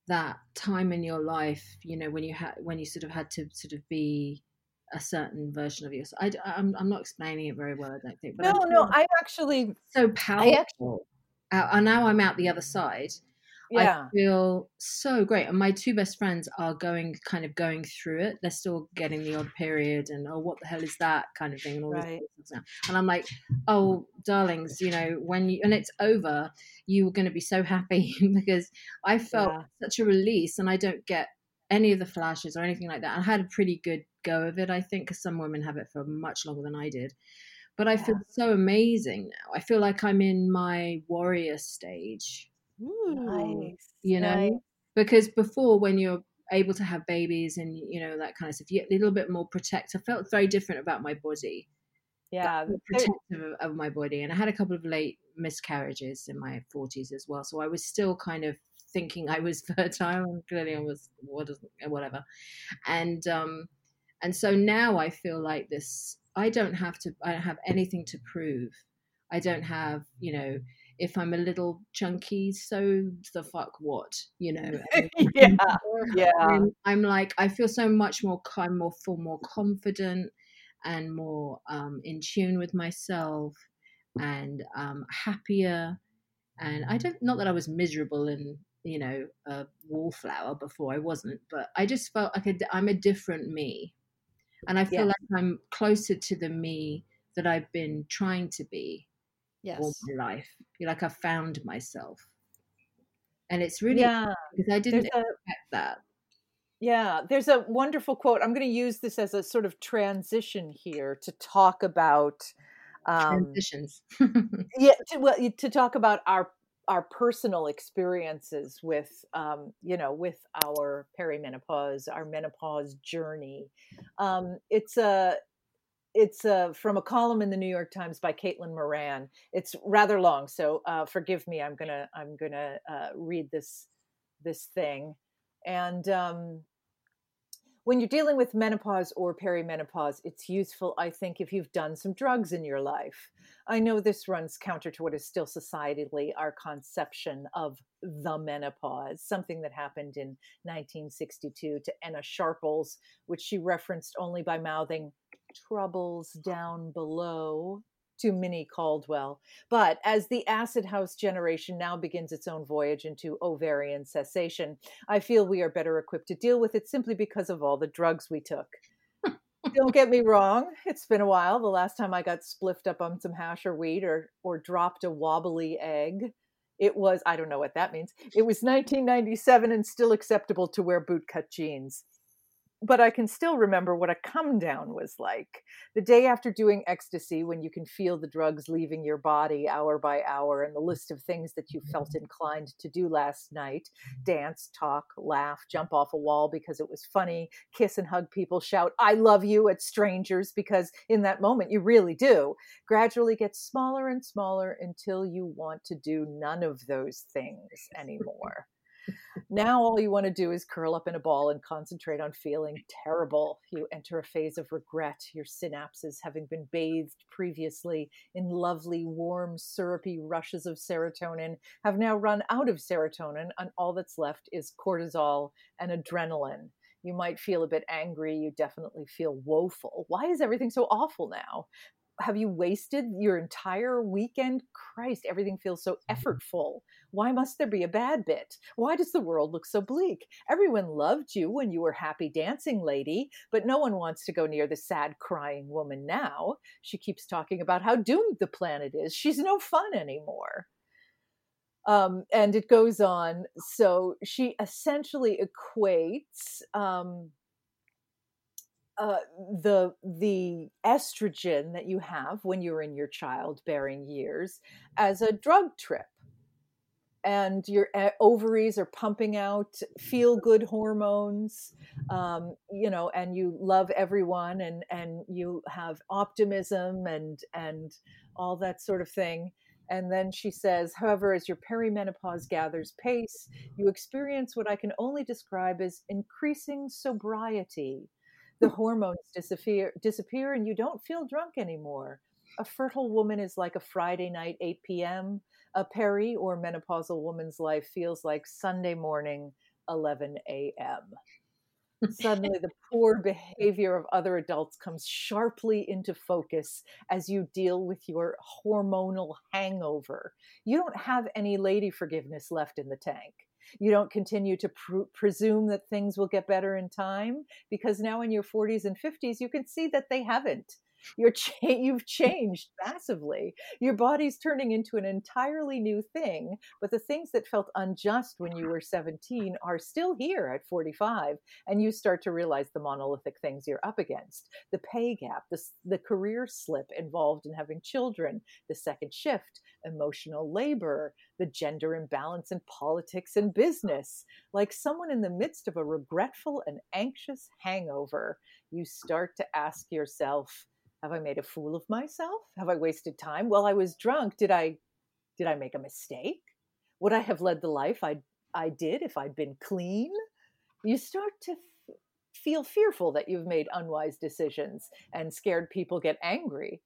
that time in your life. You know when you had when you sort of had to sort of be a certain version of yourself. I, am I'm, I'm not explaining it very well, I don't think. But no, no, I actually so powerful. Actually, uh, now I'm out the other side. Yeah. I feel so great. And my two best friends are going kind of going through it. They're still getting the odd period and oh what the hell is that kind of thing and all right. this and I'm like, oh darlings, you know, when you and it's over, you were gonna be so happy because I felt yeah. such a release and I don't get any of the flashes or anything like that. I had a pretty good go of it, I think, because some women have it for much longer than I did. But I yeah. feel so amazing now. I feel like I'm in my warrior stage. Ooh, nice. You know, nice. because before when you're able to have babies and you know that kind of stuff, you're a little bit more protective. I felt very different about my body. Yeah, protective of, of my body, and I had a couple of late miscarriages in my 40s as well. So I was still kind of thinking I was fertile, and clearly I was whatever. And um, and so now I feel like this I don't have to I don't have anything to prove. I don't have, you know, if I'm a little chunky, so the fuck what, you know? yeah, yeah. I'm, I'm, like I feel so much more. I'm more full, more confident and more um, in tune with myself and um, happier. And I don't not that I was miserable and you know a wallflower before I wasn't, but I just felt like I'm a different me and I feel yeah. like I'm closer to the me that I've been trying to be yes. all my life. Like I found myself, and it's really yeah because I didn't there's expect a, that. Yeah, there's a wonderful quote. I'm going to use this as a sort of transition here to talk about um, transitions. yeah, to, well, to talk about our our personal experiences with um, you know with our perimenopause our menopause journey. Um, it's a it's a, from a column in the new york times by caitlin moran. It's rather long so uh, forgive me i'm gonna i'm gonna uh, read this this thing. And um, when you're dealing with menopause or perimenopause, it's useful, I think, if you've done some drugs in your life. I know this runs counter to what is still societally our conception of the menopause, something that happened in 1962 to Ena Sharples, which she referenced only by mouthing troubles down below to Minnie Caldwell. But as the acid house generation now begins its own voyage into ovarian cessation, I feel we are better equipped to deal with it simply because of all the drugs we took. Don't get me wrong, it's been a while. The last time I got spliffed up on some hash or weed or or dropped a wobbly egg. It was, I don't know what that means. It was 1997 and still acceptable to wear bootcut jeans but I can still remember what a come down was like. The day after doing ecstasy, when you can feel the drugs leaving your body hour by hour, and the list of things that you felt mm-hmm. inclined to do last night dance, talk, laugh, jump off a wall because it was funny, kiss and hug people, shout, I love you at strangers, because in that moment you really do, gradually gets smaller and smaller until you want to do none of those things anymore now all you want to do is curl up in a ball and concentrate on feeling terrible. You enter a phase of regret, your synapses having been bathed previously in lovely, warm, syrupy rushes of serotonin have now run out of serotonin, and all that's left is cortisol and adrenaline. You might feel a bit angry. You definitely feel woeful. Why is everything so awful now? Have you wasted your entire weekend? Christ, everything feels so mm-hmm. effortful. Why must there be a bad bit? Why does the world look so bleak? Everyone loved you when you were happy dancing lady, but no one wants to go near the sad crying woman now. She keeps talking about how doomed the planet is. She's no fun anymore. Um, and it goes on. So she essentially equates um, uh, the the estrogen that you have when you're in your childbearing years as a drug trip and your eh, ovaries are pumping out feel good hormones um, you know and you love everyone and and you have optimism and and all that sort of thing And then she says, however, as your perimenopause gathers pace, you experience what I can only describe as increasing sobriety. The hormones disappear, disappear and you don't feel drunk anymore. A fertile woman is like a Friday night, 8 p.m. A peri or menopausal woman's life feels like Sunday morning, 11 a.m suddenly the poor behavior of other adults comes sharply into focus as you deal with your hormonal hangover. You don't have any lady forgiveness left in the tank. You don't continue to pr- presume that things will get better in time because now in your 40s and 50s, you can see that they haven't you're cha- you've changed massively. Your body's turning into an entirely new thing but the things that felt unjust when you were 17 are still here at 45 and you start to realize the monolithic things you're up against. The pay gap the, the career slip involved in having children the second shift emotional labor the gender imbalance in politics and business. Like someone in the midst of a regretful and anxious hangover you start to ask yourself have i made a fool of myself? Have i wasted time? While i was drunk did i did i make a mistake? Would i have led the life i i did if i'd been clean? You start to f- feel fearful that you've made unwise decisions and scared people get angry.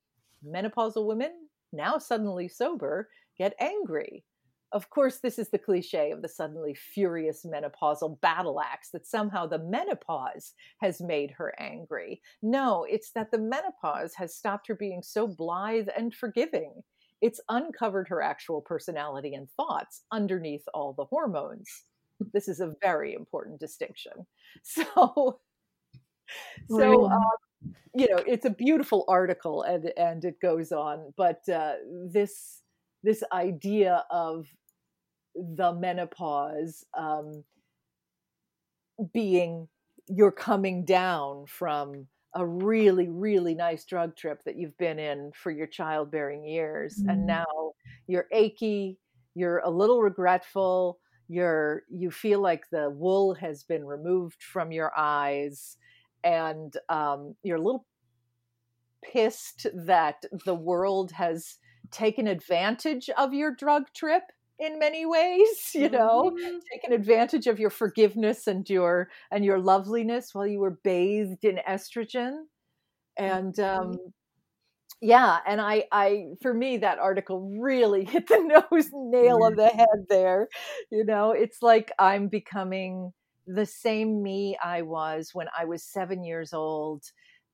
Menopausal women now suddenly sober get angry of course, this is the cliche of the suddenly furious menopausal battle axe that somehow the menopause has made her angry. No, it's that the menopause has stopped her being so blithe and forgiving. It's uncovered her actual personality and thoughts underneath all the hormones. This is a very important distinction. So, so um, you know, it's a beautiful article, and and it goes on. But uh, this this idea of the menopause um, being you're coming down from a really really nice drug trip that you've been in for your childbearing years mm-hmm. and now you're achy you're a little regretful you're you feel like the wool has been removed from your eyes and um, you're a little pissed that the world has taken advantage of your drug trip in many ways you know? Mm-hmm. taken advantage of your forgiveness and your and your loveliness while you were bathed in estrogen. And um yeah and i i for me that article really hit the nose nail on the head there you know? It's like i'm becoming the same me i was when i was 7 years old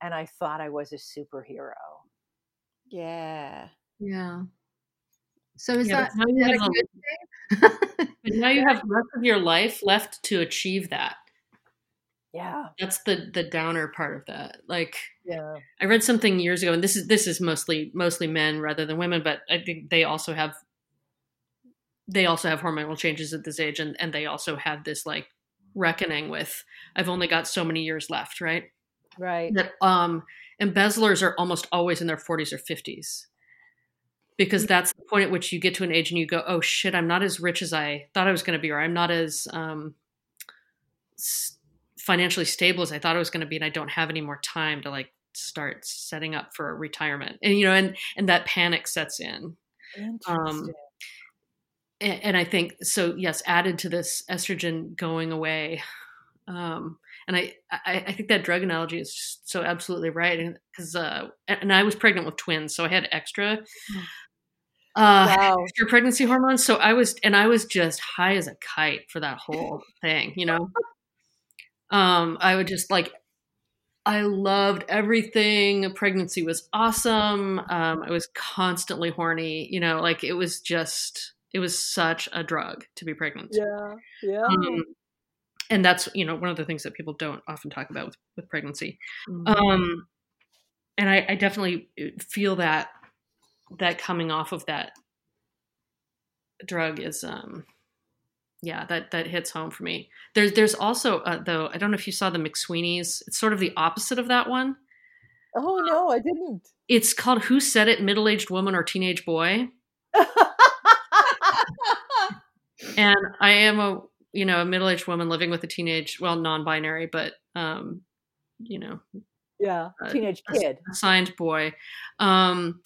and i thought i was a superhero. Yeah yeah so is yeah, that, now you, have a, now you have less of your life left to achieve that. Yeah. That's the the downer part of that. Like yeah. I read something years ago and this is this is mostly mostly men rather than women, but I think they also have they also have hormonal changes at this age and and they also have this like reckoning with I've only got so many years left, right? Right. That um embezzlers are almost always in their 40s or 50s because that's the point at which you get to an age and you go, oh shit, I'm not as rich as I thought I was going to be, or I'm not as um, financially stable as I thought I was going to be, and I don't have any more time to like start setting up for retirement, and you know, and and that panic sets in. Um, and, and I think so. Yes, added to this estrogen going away. Um, and I, I, I think that drug analogy is just so absolutely right because uh, and I was pregnant with twins, so I had extra mm uh wow. extra pregnancy hormones. So I was and I was just high as a kite for that whole thing, you know. Um, I would just like I loved everything. Pregnancy was awesome. Um, I was constantly horny, you know, like it was just it was such a drug to be pregnant. Yeah. Yeah. Um, and that's you know one of the things that people don't often talk about with, with pregnancy mm-hmm. um and I, I definitely uh, feel that that coming off of that drug is um yeah that that hits home for me. There's there's also uh, though i don't know if you saw the mcsweeney's. It's sort of the opposite of that one. Oh no i didn't. It's called who said it middle-aged woman or teenage boy. And i am a you know a middle-aged woman living with a teenage well non-binary but um you know yeah teenage kid. assigned boy. Um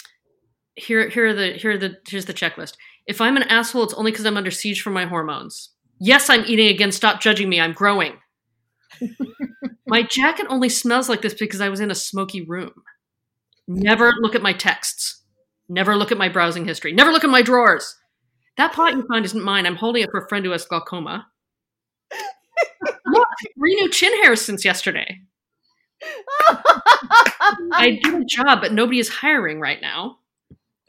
here here are the here are the here's the checklist. If I'm an asshole, it's only because I'm under siege from my hormones. Yes, I'm eating again. Stop judging me. I'm growing. my jacket only smells like this because I was in a smoky room. Never look at my texts. Never look at my browsing history. Never look at my drawers. That pot you found isn't mine. I'm holding it for a friend who has glaucoma. look, three new chin hairs since yesterday. I did a job, but nobody is hiring right now.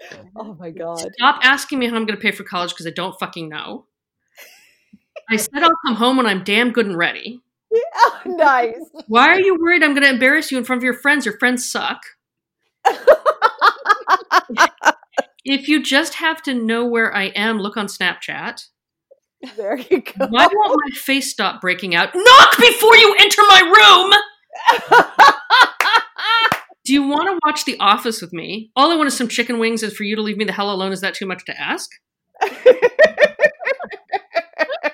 Oh my god. Stop asking me how I'm going to pay for college because I don't fucking know. I said I'll come home when I'm damn good and ready. Oh, nice. Why are you worried I'm going to embarrass you in front of your friends? Your friends suck. if you just have to know where I am, look on Snapchat. There you go. Why won't my face stop breaking out? Knock before you enter my room! Do you want to watch The Office with me? All I want is some chicken wings and for you to leave me the hell alone. Is that too much to ask?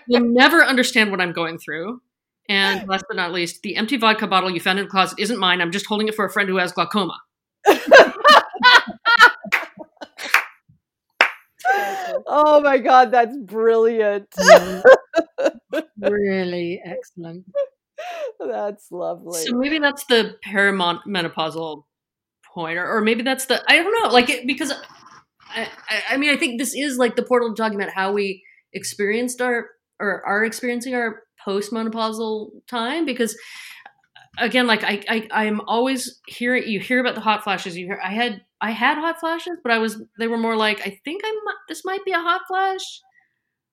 You'll never understand what I'm going through. And last but not least, the empty vodka bottle you found in the closet isn't mine. I'm just holding it for a friend who has glaucoma. oh my god, that's brilliant. Mm. really excellent. That's lovely. So maybe that's the perimenopausal point, or, or maybe that's the I don't know, like it, because I, I mean I think this is like the portal talking about how we experienced our or are experiencing our postmenopausal time because again like I, I i'm always hearing you hear about the hot flashes you hear i had i had hot flashes but i was they were more like i think i'm this might be a hot flash.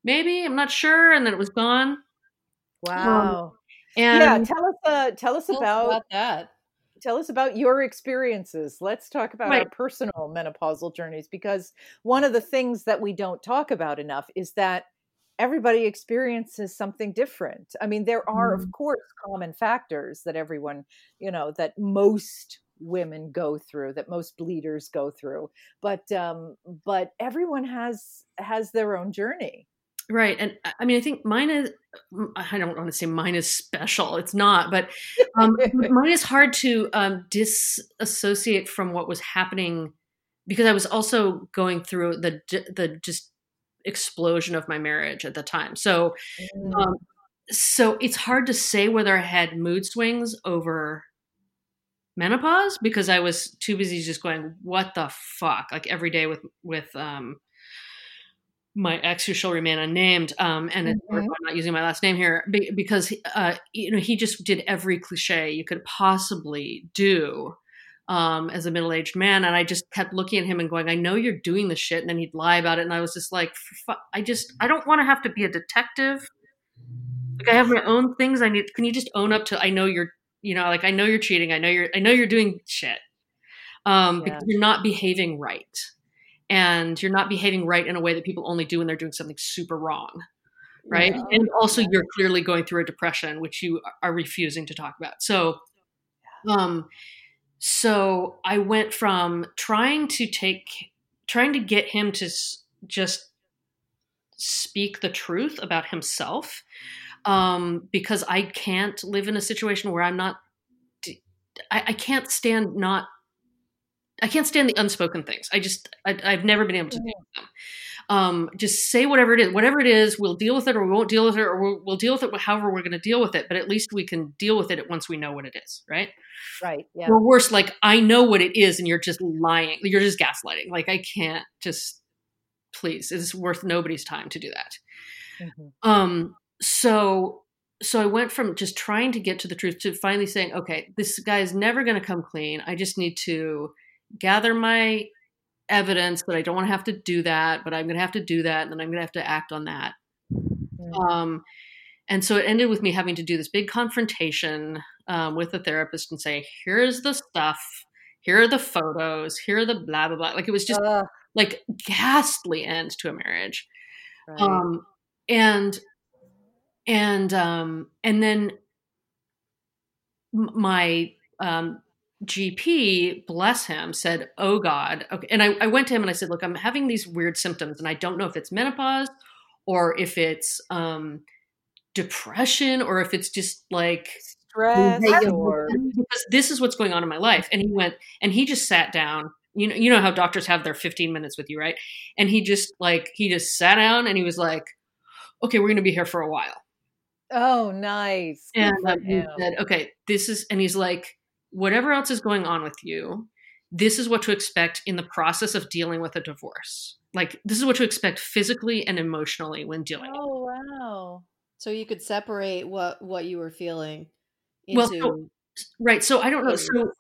Maybe i'm not sure and then it was gone. Wow. Um, and yeah tell us uh tell us Tell about, about that. tell us about your experiences. Let's talk about our personal menopausal journeys because one of the things that we don't talk about enough is that everybody experiences something different. I mean there are of course common factors that everyone you know that most women go through that most bleeders go through but um but everyone has has their own journey Right. And I- mean, I think mine is, I don't want to say mine is special. It's not, but um, mine is hard to um, disassociate from what was happening because I was also going through the, the just explosion of my marriage at the time. So, um, so it's hard to say whether I had mood swings over menopause because I was too busy just going, what the fuck? Like every day with, with, um, my ex who shall remain unnamed um and Mhm. i'm not using my last name here because uh you know he just did every cliche you could possibly do um as a middle-aged man and i just kept looking at him and going i know you're doing this shit and then he'd lie about it and i was just like "Fu- i just i don't want to have to be a detective like i have my own things i need can you just own up to i know you're you know like i know you're cheating i know you're i know you're doing shit um Yeah. because you're not behaving right and you're not behaving right in a way that people only do when they're doing something super wrong right? Yeah. and also you're clearly going through a depression which you are refusing to talk about. So um so i went from trying to take trying to get him to s- just speak the truth about himself um because i can't live in a situation where i'm not I, I can't stand not I can't stand the unspoken things. I just I, I've never been able to deal with them. Um, just say whatever it is, whatever it is, we'll deal with it, or we won't deal with it, or we'll, we'll deal with it however we're going to deal with it. But at least we can deal with it once we know what it is, right? right yeah Or worse, like I know what it is, and you're just lying. You're just gaslighting. Like I can't just please. It's worth nobody's time to do that. Mhm. Um, so so I went from just trying to get to the truth to finally saying, okay, this guy is never going to come clean. I just need to gather my evidence that I don't want to have to do that, but I'm going to have to do that, and then I'm going to have to act on that. Mm. Um, and so it ended with me having to do this big confrontation um, with the therapist and say, here's the stuff, here are the photos, here are the blah blah blah. Like it was just Ugh, like ghastly end to a marriage right. um and and um and then my um gp bless him said oh god okay and I, I went to him and i said look i'm having these weird symptoms and i don't know if it's menopause or if it's um depression or if it's just like stress or because this is what's going on in my life and he went and he just sat down you know, you know how doctors have their 15 minutes with you, right? And he just like he just sat down and he was like, "Okay, we're going to be here for a while." Oh, nice. Good And um, he said, "Okay, this is," and he's like, "Whatever else is going on with you, this is what to expect in the process of dealing with a divorce. Like this is what to expect physically and emotionally when dealing." Oh, wow. So you could separate what what you were feeling Well, so- Right. So I don't know. So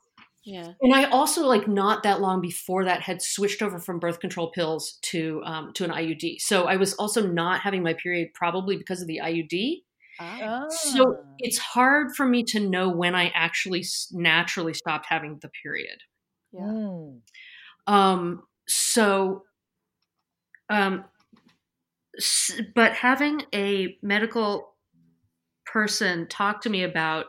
yeah. And I also like not that long before that had switched over from birth control pills to um, to an IUD. So I was also not having my period probably because of the IUD. So Ah. it's hard for me to know when I actually naturally stopped having the period. Yeah. Mm. Um, so, um, s- but having a medical person talk to me about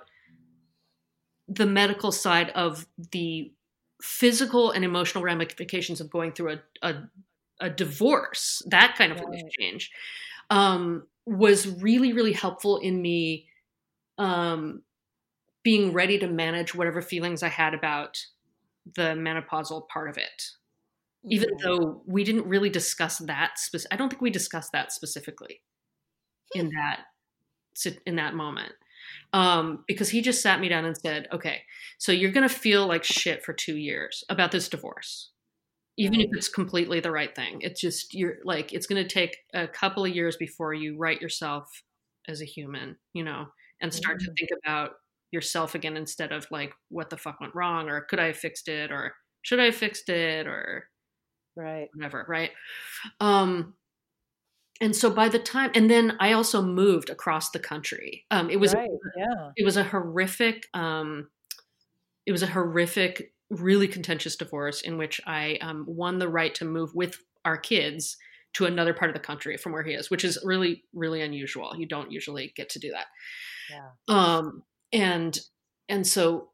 the medical side of the physical and emotional ramifications of going through a, a, a divorce, that kind of Right. life change, um, was really, really helpful in me um, being ready to manage whatever feelings I had about the menopausal part of it. Even Okay. though we didn't really discuss that, I don't think we discussed that specifically in that in that moment um, because he just sat me down and said, "Okay, so you're going to feel like shit for two years about this divorce, even if it's completely the right thing. It's just you're like it's going to take a couple of years before you write yourself as a human, you know, and start to Mhm. think about yourself again instead of like what the fuck went wrong or could I have fixed it or should I have fixed it or Right. whatever, right? Um, and so by the time, and then I also moved across the country. Um, it was right. Yeah. it was a horrific, um, it was a horrific, really contentious divorce in which I um, won the right to move with our kids to another part of the country from where he is, which is really, really unusual. You don't usually get to do that. Yeah. Um, and and so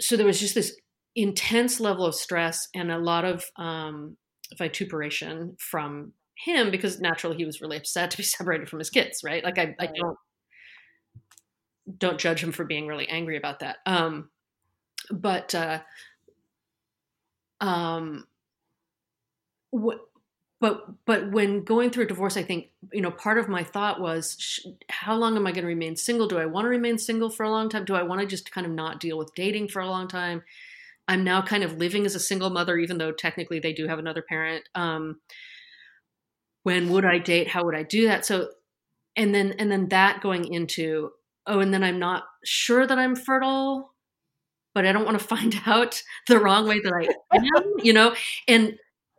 so there was just this intense level of stress and a lot of um, vituperation from him because naturally he was really upset to be separated from his kids, right? Like I, I don't don't judge him for being really angry about that. Um, but uh, um, what but but when going through a divorce i think you know part of my thought was sh- how long am i going to remain single? Do i want to remain single for a long time? Do i want to just kind of not deal with dating for a long time? I'm now kind of living as a single mother even though technically they do have another parent. Um when would i date? How would i do that? So and then and then that going into oh and then i'm not sure that i'm fertile but i don't want to find out the wrong way that i am you know and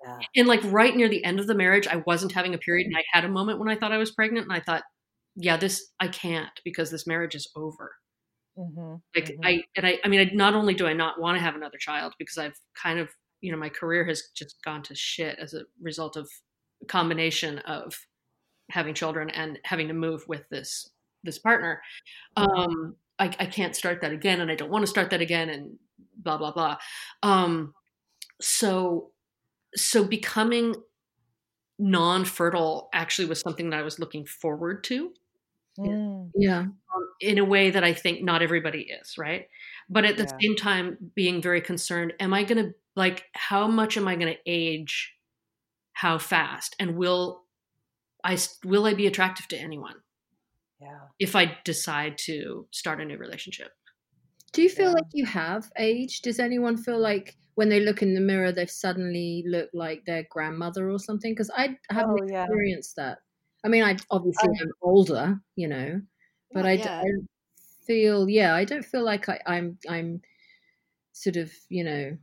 Yeah. and like right near the end of the marriage i wasn't having a period and i had a moment when i thought i was pregnant and i thought yeah this i can't because this marriage is over Mm-hmm. like Mhm. i and i i mean I, not only do i not want to have another child because i've kind of you know my career has just gone to shit as a result of a combination of having children and having to move with this this partner um I, I can't start that again and i don't want to start that again and blah blah blah um so so becoming non-fertile actually was something that i was looking forward to Mm. Yeah. um, in a way that I think not everybody is, right? But at the Yeah. same time, being very concerned, am I going to, like, how much am I going to age? How fast? And will I will I be attractive to anyone Yeah. if I decide to start a new relationship? Do you feel Yeah. like you have aged? Does anyone feel like when they look in the mirror, they've suddenly looked like their grandmother or something? Because I haven't Oh, yeah. experienced that. I mean, I obviously oh. I- am older, you know, but Not I, d- I don't feel, yeah, I don't feel like I, I'm, I'm sort of, you know,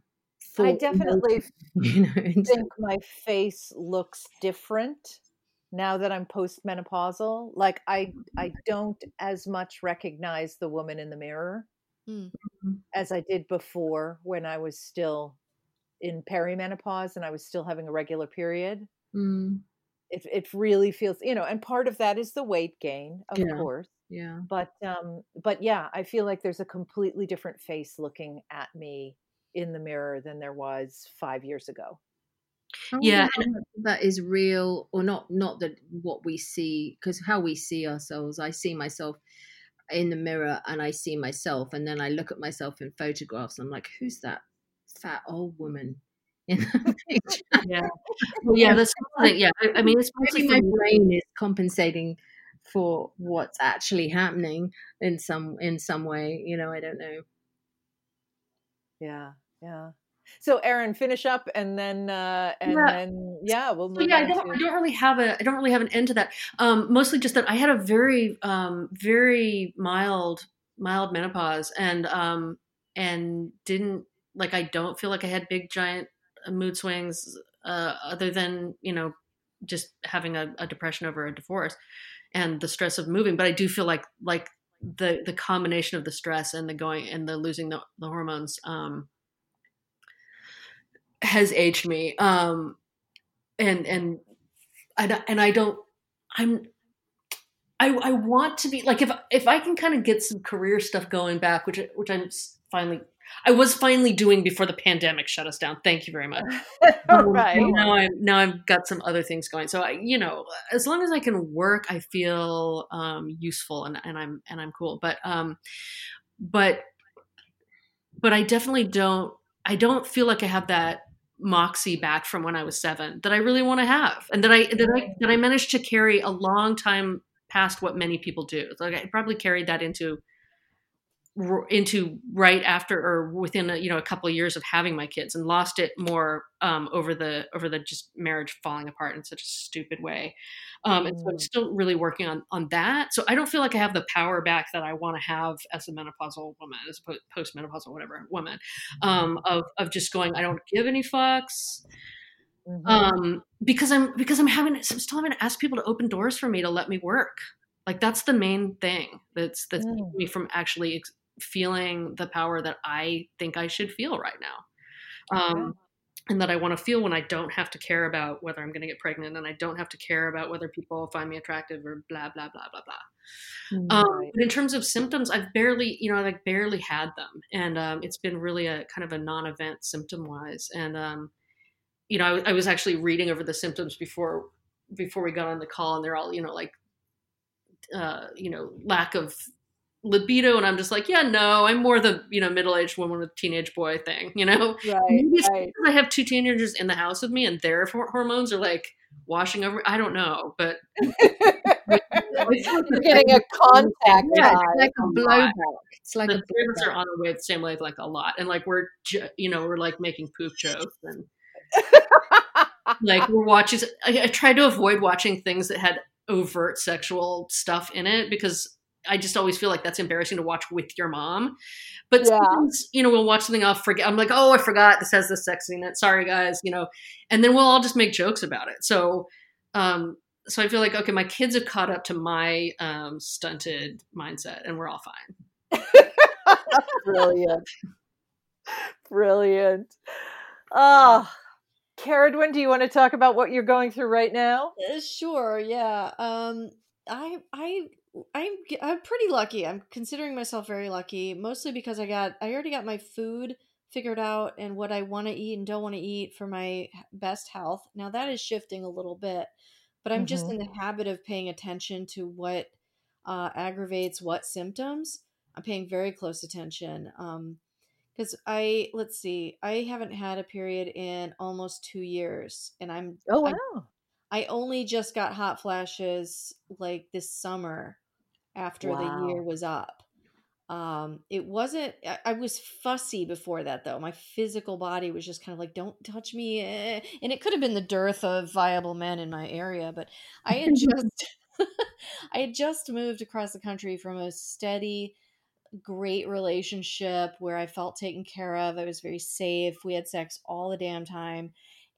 I definitely you know, think my face looks different now that I'm postmenopausal. Like I I don't as much recognize the woman in the mirror Mm. as I did before when I was still in perimenopause and I was still having a regular period. Mm, It it really feels, you know, and part of that is the weight gain, of Yeah. course. yeah. But um but yeah, I feel like there's a completely different face looking at me in the mirror than there was 5 years ago. I Yeah, wonder how much of that is real or not. Not that what we see, because how we see ourselves. I see myself in the mirror, and I see myself, and then I look at myself in photographs. And I'm like, who's that fat old woman? in the picture. Yeah. Well, yeah, that's yeah. I, I mean, it's maybe my brain is compensating for what's actually happening in some in some way. You know, I don't know. Yeah, yeah. So, Aaron, finish up, and then uh, and yeah. then yeah, we'll move. So, yeah, I don't, to... I don't really have a I don't really have an end to that. Um, mostly just that I had a very um, very mild mild menopause, and um, and didn't like I don't feel like I had big giant uh, mood swings uh, other than you know just having a, a depression over a divorce and the stress of moving. But I do feel like like the the combination of the stress and the going and the losing the, the hormones um, has aged me. Um, and and I and I don't. I'm. I I want to be like if if I can kind of get some career stuff going back, which which I'm finally I was finally doing before the pandemic shut us down. Thank you very much. um, right. Now I'm now I've got some other things going. So I, you know, as long as I can work, I feel um, useful and, and I'm and I'm cool. But um, but but I definitely don't. I don't feel like I have that moxie back from when I was seven that I really want to have, and that I that I that I managed to carry a long time past what many people do. Like I probably carried that into into right after or within a, you know a couple of years of having my kids and lost it more um, over the over the just marriage falling apart in such a stupid way um, and so i'm mm. still really working on on that so i don't feel like i have the power back that i want to have as a menopausal woman as a post-menopausal whatever woman um, of of just going i don't give any fucks mm-hmm. um, because i'm because i'm having i'm still having to ask people to open doors for me to let me work like that's the main thing that's that's mm. me from actually ex- feeling the power that I think I should feel right now. Um, And that I want to feel when I don't have to care about whether I'm going to get pregnant and I don't have to care about whether people find me attractive or blah, blah, blah, blah, blah. Mm, um, but in terms of symptoms, I've barely, you know, I like barely had them. And um, it's been really a kind of a non event symptom wise. And, um, you know, I, I was actually reading over the symptoms before before we got on the call and they're all you know like uh, you know lack of libido and i'm just like yeah no i'm more the you know middle-aged woman with teenage boy thing you know? Right, right. i have two teenagers in the house with me and their hormones are like washing over i don't know but you're getting a contact yeah, it's like a blowback. It's like the three are on the way the same way like a lot and like we're you know we're like making poop jokes and like we're watching I, I tried to avoid watching things that had overt sexual stuff in it because I just always feel like that's embarrassing to watch with your mom. But yeah. sometimes, you know, we'll watch something, I'll forget. I'm like, oh, I forgot this has the sex in it. Sorry, guys, you know, and then we'll all just make jokes about it. So, um, so I feel like okay, my kids have caught up to my um, stunted mindset, and we're all fine. Brilliant, brilliant. Oh, Caradwin, do you want to talk about what you're going through right now? Uh, sure. Yeah. Um, I I I'm I'm pretty lucky. I'm considering myself very lucky, mostly because I got I already got my food figured out and what I want to eat and don't want to eat for my best health. Now that is shifting a little bit, but I'm mm-hmm. just in the habit of paying attention to what uh, aggravates what symptoms. I'm paying very close attention. Um, because I let's see, I haven't had a period in almost two years, and I'm oh wow. I, I only just got hot flashes like this summer after wow. the year was up. Um, it wasn't, I, I, was fussy before that though. My physical body was just kind of like, don't touch me. Eh. And it could have been the dearth of viable men in my area, but I had just, I had just moved across the country from a steady, great relationship where I felt taken care of. I was very safe. We had sex all the damn time.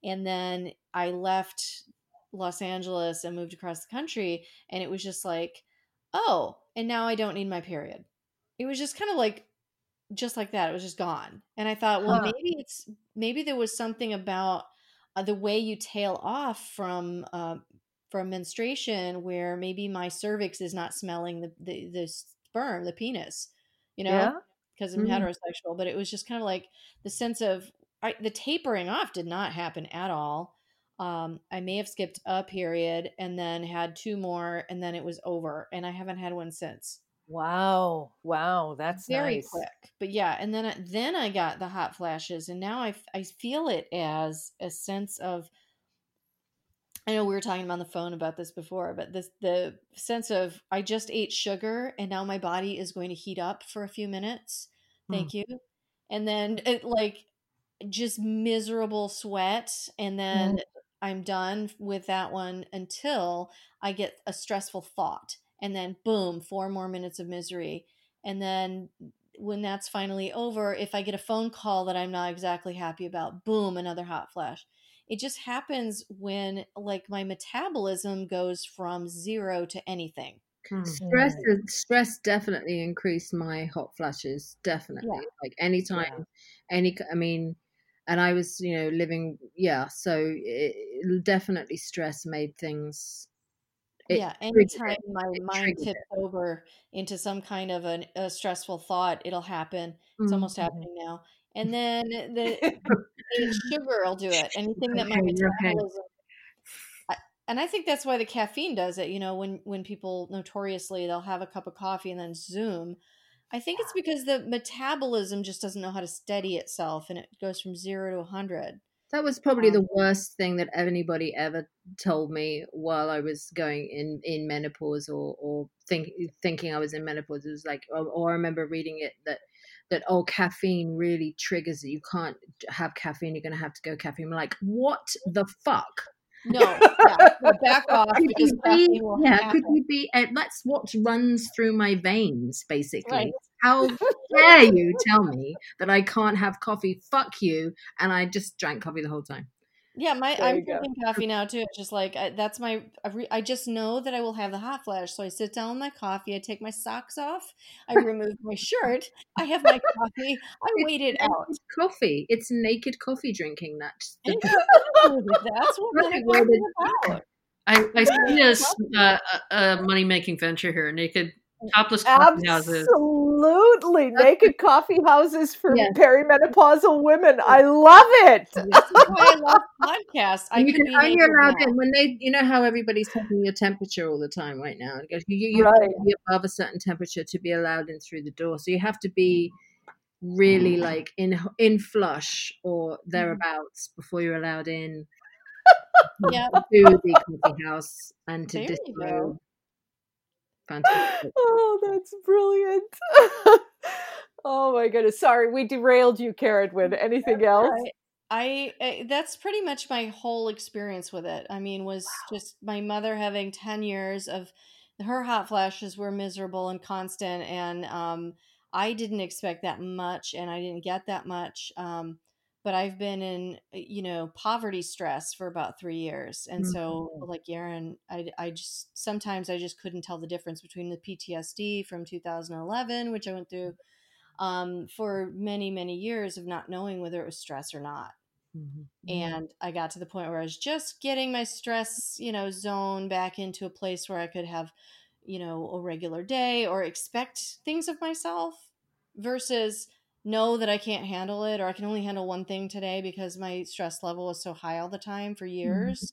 And then I left Los Angeles and moved across the country. And it was just like, oh, and now I don't need my period. It was just kind of like just like that. It was just gone. And I thought, well, huh. maybe it's maybe there was something about uh, the way you tail off from uh, from menstruation where maybe my cervix is not smelling the the, the sperm, the penis, you know, because yeah. I'm mm. heterosexual. But it was just kind of like the sense of I, the tapering off did not happen at all. Um, I may have skipped a period and then had two more, and then it was over, and I haven't had one since. Wow. Wow. That's very nice. quick. But yeah, and then I- then I got the hot flashes, and now I I feel it as a sense of. I know we were talking on the phone about this before, but this the sense of I just ate sugar and now my body is going to heat up for a few minutes. Hmm. Thank you. And then it like just miserable sweat and then mm-hmm. I'm done with that one until I get a stressful thought and then boom, four more minutes of misery. And then when that's finally over, if I get a phone call that I'm not exactly happy about, boom, another hot flash. It just happens when like my metabolism goes from zero to anything. Stress, is- stress definitely increased my hot flashes. Definitely, like anytime, any. I mean, and I was, you know, living. Yeah, so it, definitely stress made things. yeah, anytime it. my It mind tips over into some kind of an, a stressful thought, it'll happen. It's Mm. almost happening now. And then the, sugar will do it. Anything that my Okay, okay. metabolism. I, and I think that's why the caffeine does it. You know, when when people notoriously they'll have a cup of coffee and then zoom. I think it's because the metabolism just doesn't know how to steady itself, and it goes from zero to a hundred. That was probably the Um, worst thing that anybody ever told me while I was going in in menopause or or think, thinking I was in menopause. It was like, or, or I remember reading it that that oh, caffeine really triggers it. You can't have caffeine. You're going to have to go caffeine. I'm like, what the fuck? No, yeah, no, back off Could you be, yeah, happen. could you be? Uh, that's what runs through my veins, basically. Right. How dare you tell me that I can't have coffee? Fuck you! And I just drank coffee the whole time. Yeah, my There I'm drinking coffee now too. It's just like I, that's my. I, re, I just know that I will have the hot flash, so I sit down with my coffee. I take my socks off. I remove my shirt. I have my coffee. I wait it out. Coffee. It's naked coffee drinking. That's the That's what my the- is about. I, I see this uh, a, a money making venture here. Naked topless coffee houses. Absolutely. Naked coffee houses for Yes. perimenopausal women. I love it. This is why I love podcasts. I you can naked allowed in when they, you know how everybody's taking your temperature all the time right now. You, you, Right. have to be above a certain temperature to be allowed in through the door. So you have to be really like in in flush or mm-hmm. thereabouts before you're allowed in Yeah. to the coffee house and to disrobe. Fantastic. Oh, that's brilliant. oh my goodness. Sorry, we derailed you, Wynn. Anything else? I, I, I that's pretty much my whole experience with it. I mean, was just my mother having ten years of her hot flashes were miserable and constant, and um, I didn't expect that much, and I didn't get that much. Um, but I've been in uh, you know poverty stress for about three years, and so mm-hmm. like Aaron, I I just sometimes I just couldn't tell the difference between the PTSD from 2011, which I went through um, for many, many years of not knowing whether it was stress or not. Mm-hmm. Mm-hmm. And I got to the point where I was just getting my stress, you know, zone back into a place where I could have, you know, a regular day or expect things of myself versus know that I can't handle it or I can only handle one thing today because my stress level was so high all the time for years.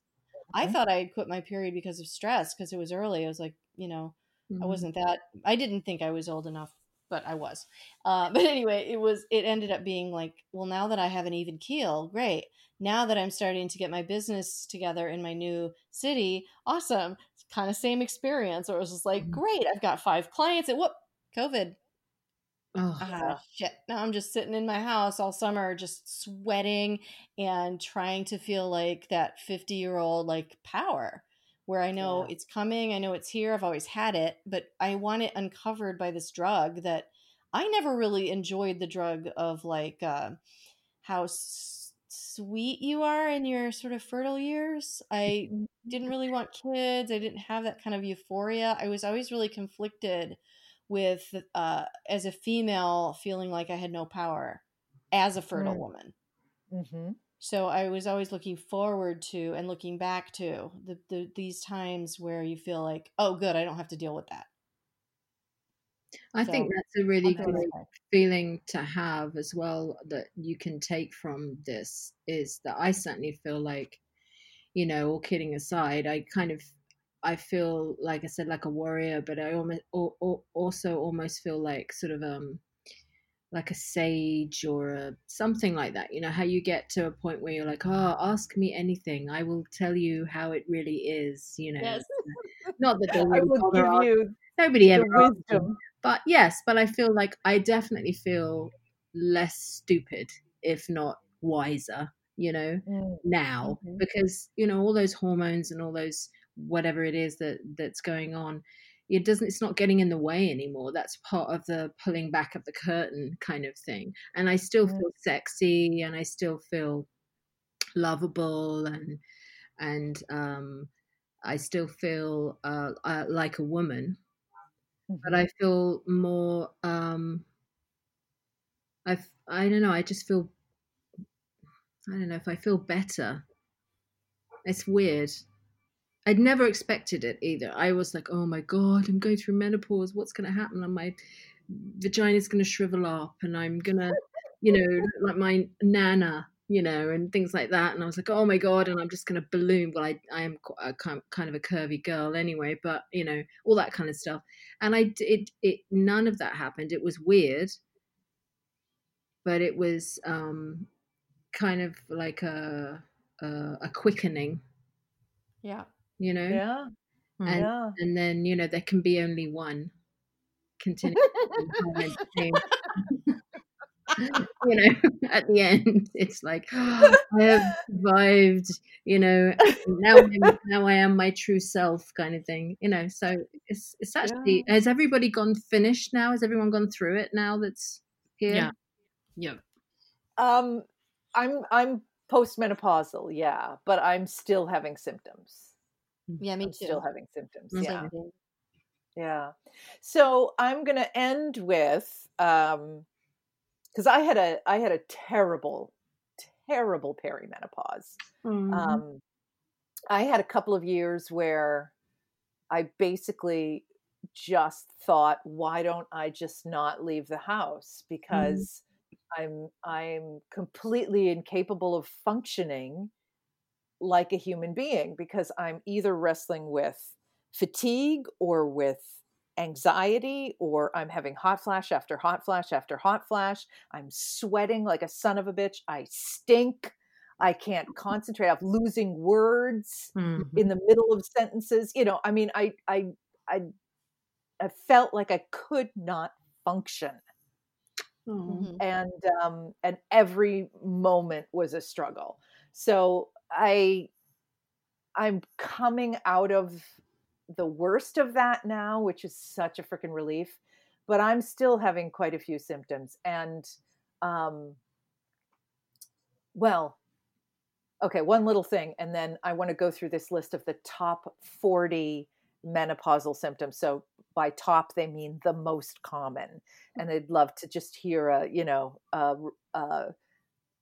I Okay. thought I had quit my period because of stress because it was early. I was like, you know, I Mhm. wasn't that. I didn't think I was old enough, but I was. Uh, but anyway, it was. It ended up being like, well, now that I have an even keel, great. Now that I'm starting to get my business together in my new city, awesome. It's kind of same experience. Or it was just like, Mhm. great. I've got five clients. And whoop, COVID. Oh, Ah, shit. Now I'm just sitting in my house all summer, just sweating and trying to feel like that 50 year old like power where I know Yeah. it's coming. I know it's here. I've always had it, but I want it uncovered by this drug that I never really enjoyed the drug of like uh, how s- sweet you are in your sort of fertile years. I didn't really want kids. I didn't have that kind of euphoria. I was always really conflicted with uh as a female feeling like I had no power as a fertile Mm. woman. Mm-hmm. So I was always looking forward to and looking back to the, the these times where you feel like, oh good, I don't have to deal with that. I So, think that's a really good feeling to have as well that you can take from this is that I certainly feel like, you know, all kidding aside, I kind of I feel like I said like a warrior, but I almost also almost feel like sort of um like a sage or a, something like that. You know how you get to a point where you're like, oh, ask me anything, I will tell you how it really is. You know, Yes. not that they I really will give you nobody ever wisdom. But yes, but I feel like I definitely feel less stupid, if not wiser. You know, Mm, now mhm. because you know all those hormones and all those whatever it is that that's going on it doesn't it's not getting in the way anymore. That's part of the pulling back of the curtain kind of thing. And i still feel sexy and i still feel lovable and and um i still feel uh, uh like a woman. But Mhm. i feel more um i i don't know i just feel i don't know if i feel better. It's weird I'd never expected it either. I was like, oh my God, I'm going through menopause. What's going to happen? And my vagina's going to shrivel up and I'm going to, you know, like my nana, you know, and things like that. And I was like, oh my God, and I'm just going to balloon. Well, I, I am a kind of a curvy girl anyway, but, you know, all that kind of stuff. And I, it, it, none of that happened. It was weird, but it was um, kind of like a, a, a quickening, Yeah. You know? Yeah, And yeah. and then you know there can be only one continue you know at the end it's like i have survived you know now I'm, now i am my true self kind of thing you know so it's it's actually has everybody gone finished now has everyone gone through it now that's here Yeah. Yep. Um, I'm I'm postmenopausal, yeah, but I'm still having symptoms. Yeah, me I'm too. still having symptoms. Yeah, yeah. So I'm gonna end with um, because I had a I had a terrible, terrible perimenopause. Mhm. Um, I had a couple of years where I basically just thought, why don't I just not leave the house? Because I'm I'm completely incapable of functioning like a human being because I'm either wrestling with fatigue or with anxiety or I'm having hot flash after hot flash after hot flash. I'm sweating like a son of a bitch. I stink. I can't concentrate. I'm losing words Mhm. in the middle of sentences. You know, I mean, I I I I felt like I could not function. Mhm. and um and every moment was a struggle so i i'm coming out of the worst of that now which is such a freaking relief but i'm still having quite a few symptoms and um well okay one little thing and then i want to go through this list of the top 40 menopausal symptoms so by top they mean the most common and I'd love to just hear a you know a, a